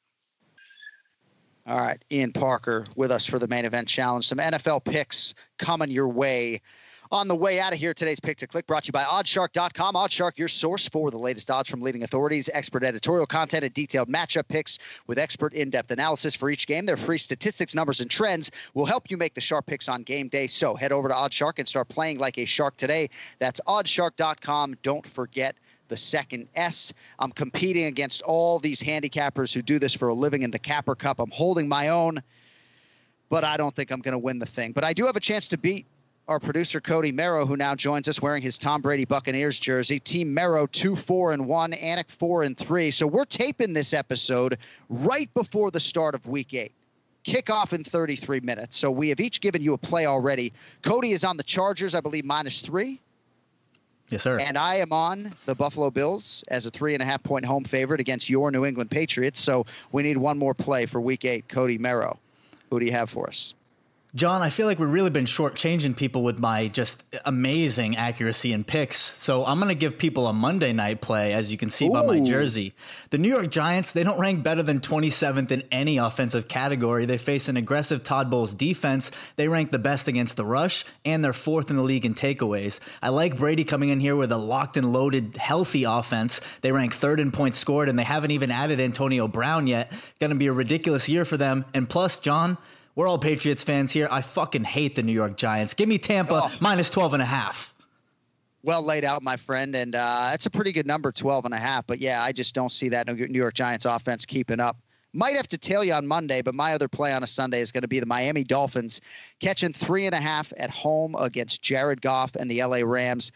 All right, Ian Parker with us for the main event challenge. Some NFL picks coming your way. On the way out of here, today's pick to click brought to you by OddsShark.com. OddsShark, your source for the latest odds from leading authorities, expert editorial content, and detailed matchup picks with expert in-depth analysis for each game. Their free statistics, numbers, and trends will help you make the sharp picks on game day. So head over to OddsShark and start playing like a shark today. That's OddsShark.com. Don't forget the second S. I'm competing against all these handicappers who do this for a living in the Capper Cup. I'm holding my own, but I don't think I'm going to win the thing. But I do have a chance to beat our producer Cody Merrow, who now joins us wearing his Tom Brady Buccaneers jersey. Team Merrow two four and one, Anik four and three. So we're taping this episode right before the start of Week Eight. Kickoff in 33 minutes. So we have each given you a play already. Cody is on the Chargers, I believe, minus three. Yes, sir. And I am on the Buffalo Bills as a three and a half point home favorite against your New England Patriots. So we need one more play for week eight. Cody Merrow, who do you have for us? Jon, I feel like we've really been shortchanging people with my just amazing accuracy and picks. So I'm going to give people a Monday night play, as you can see by my jersey. The New York Giants, they don't rank better than 27th in any offensive category. They face an aggressive Todd Bowles defense. They rank the best against the rush, and they're fourth in the league in takeaways. I like Brady coming in here with a locked and loaded, healthy offense. They rank third in points scored, and they haven't even added Antonio Brown yet. Going to be a ridiculous year for them. And plus, Jon, we're all Patriots fans here. I fucking hate the New York Giants. Give me Tampa Oh. minus 12 and a half. Well laid out, my friend. And uh, it's a pretty good number, 12 and a half. But yeah, I just don't see that New New York Giants offense keeping up. Might have to tail you on Monday, but my other play on a Sunday is going to be the Miami Dolphins catching three and a half at home against Jared Goff and the LA Rams.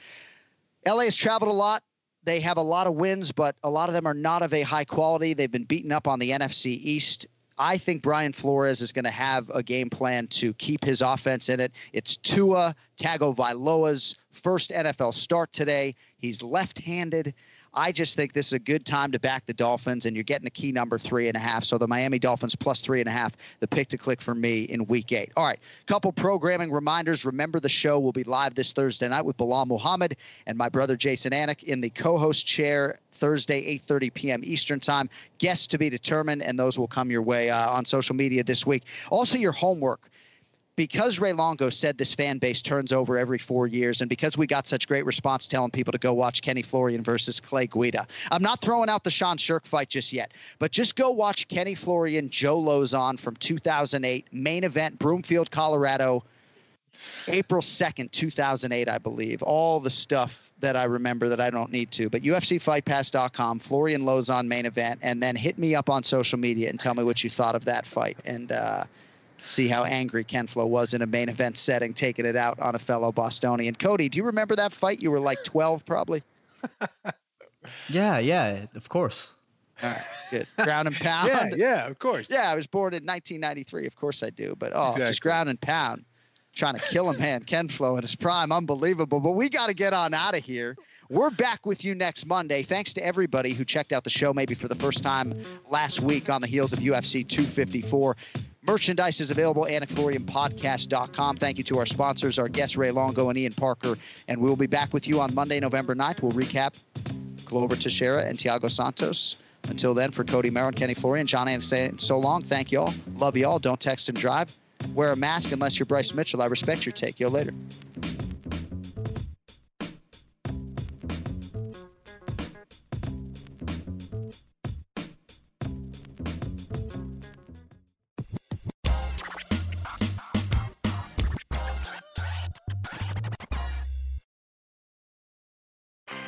LA has traveled a lot. They have a lot of wins, but a lot of them are not of a high quality. They've been beaten up on the NFC East. I think Brian Flores is going to have a game plan to keep his offense in it. It's Tua Tagovailoa's first NFL start today. He's left-handed. I just think this is a good time to back the Dolphins, and you're getting a key number three and a half. So the Miami Dolphins plus three and a half, the pick to click for me in week eight. All right, couple programming reminders. Remember, the show will be live this Thursday night with Bilal Muhammad and my brother Jason Anik in the co-host chair Thursday, 8:30 p.m. Eastern Time. Guests to be determined, and those will come your way uh, on social media this week. Also, your homework because Ray Longo said this fan base turns over every four years, and because we got such great response telling people to go watch Kenny Florian versus Clay Guida, I'm not throwing out the Sean Sherk fight just yet, but just go watch Kenny Florian, Joe Lauzon from 2008, main event, Broomfield, Colorado. April 2nd, 2008, I believe. All the stuff that I remember that I don't need to. But UFCFightPass.com, Florian Lauzon main event, and then hit me up on social media and tell me what you thought of that fight. And uh, see how angry Ken Flo was in a main event setting, taking it out on a fellow Bostonian. Cody, do you remember that fight? You were like 12, probably. yeah, yeah, of course. All right, good. Ground and pound. yeah, yeah, of course. Yeah, I was born in 1993. Of course I do. But oh, Exactly. just ground and pound. Trying to kill a man, Ken Flo in his prime. Unbelievable. But we got to get on out of here. We're back with you next Monday. Thanks to everybody who checked out the show maybe for the first time last week on the heels of UFC 254. Merchandise is available at AnikFlorianPodcast.com. Thank you to our sponsors, our guests, Ray Longo and Ian Parker. And we'll be back with you on Monday, November 9th. We'll recap Glover Teixeira and Thiago Santos. Until then, for Cody Merrow, Kenny Florian, John Anderson saying so long. Thank y'all. Love y'all. Don't text and drive. Wear a mask unless you're Bryce Mitchell. I respect your take. Yo later.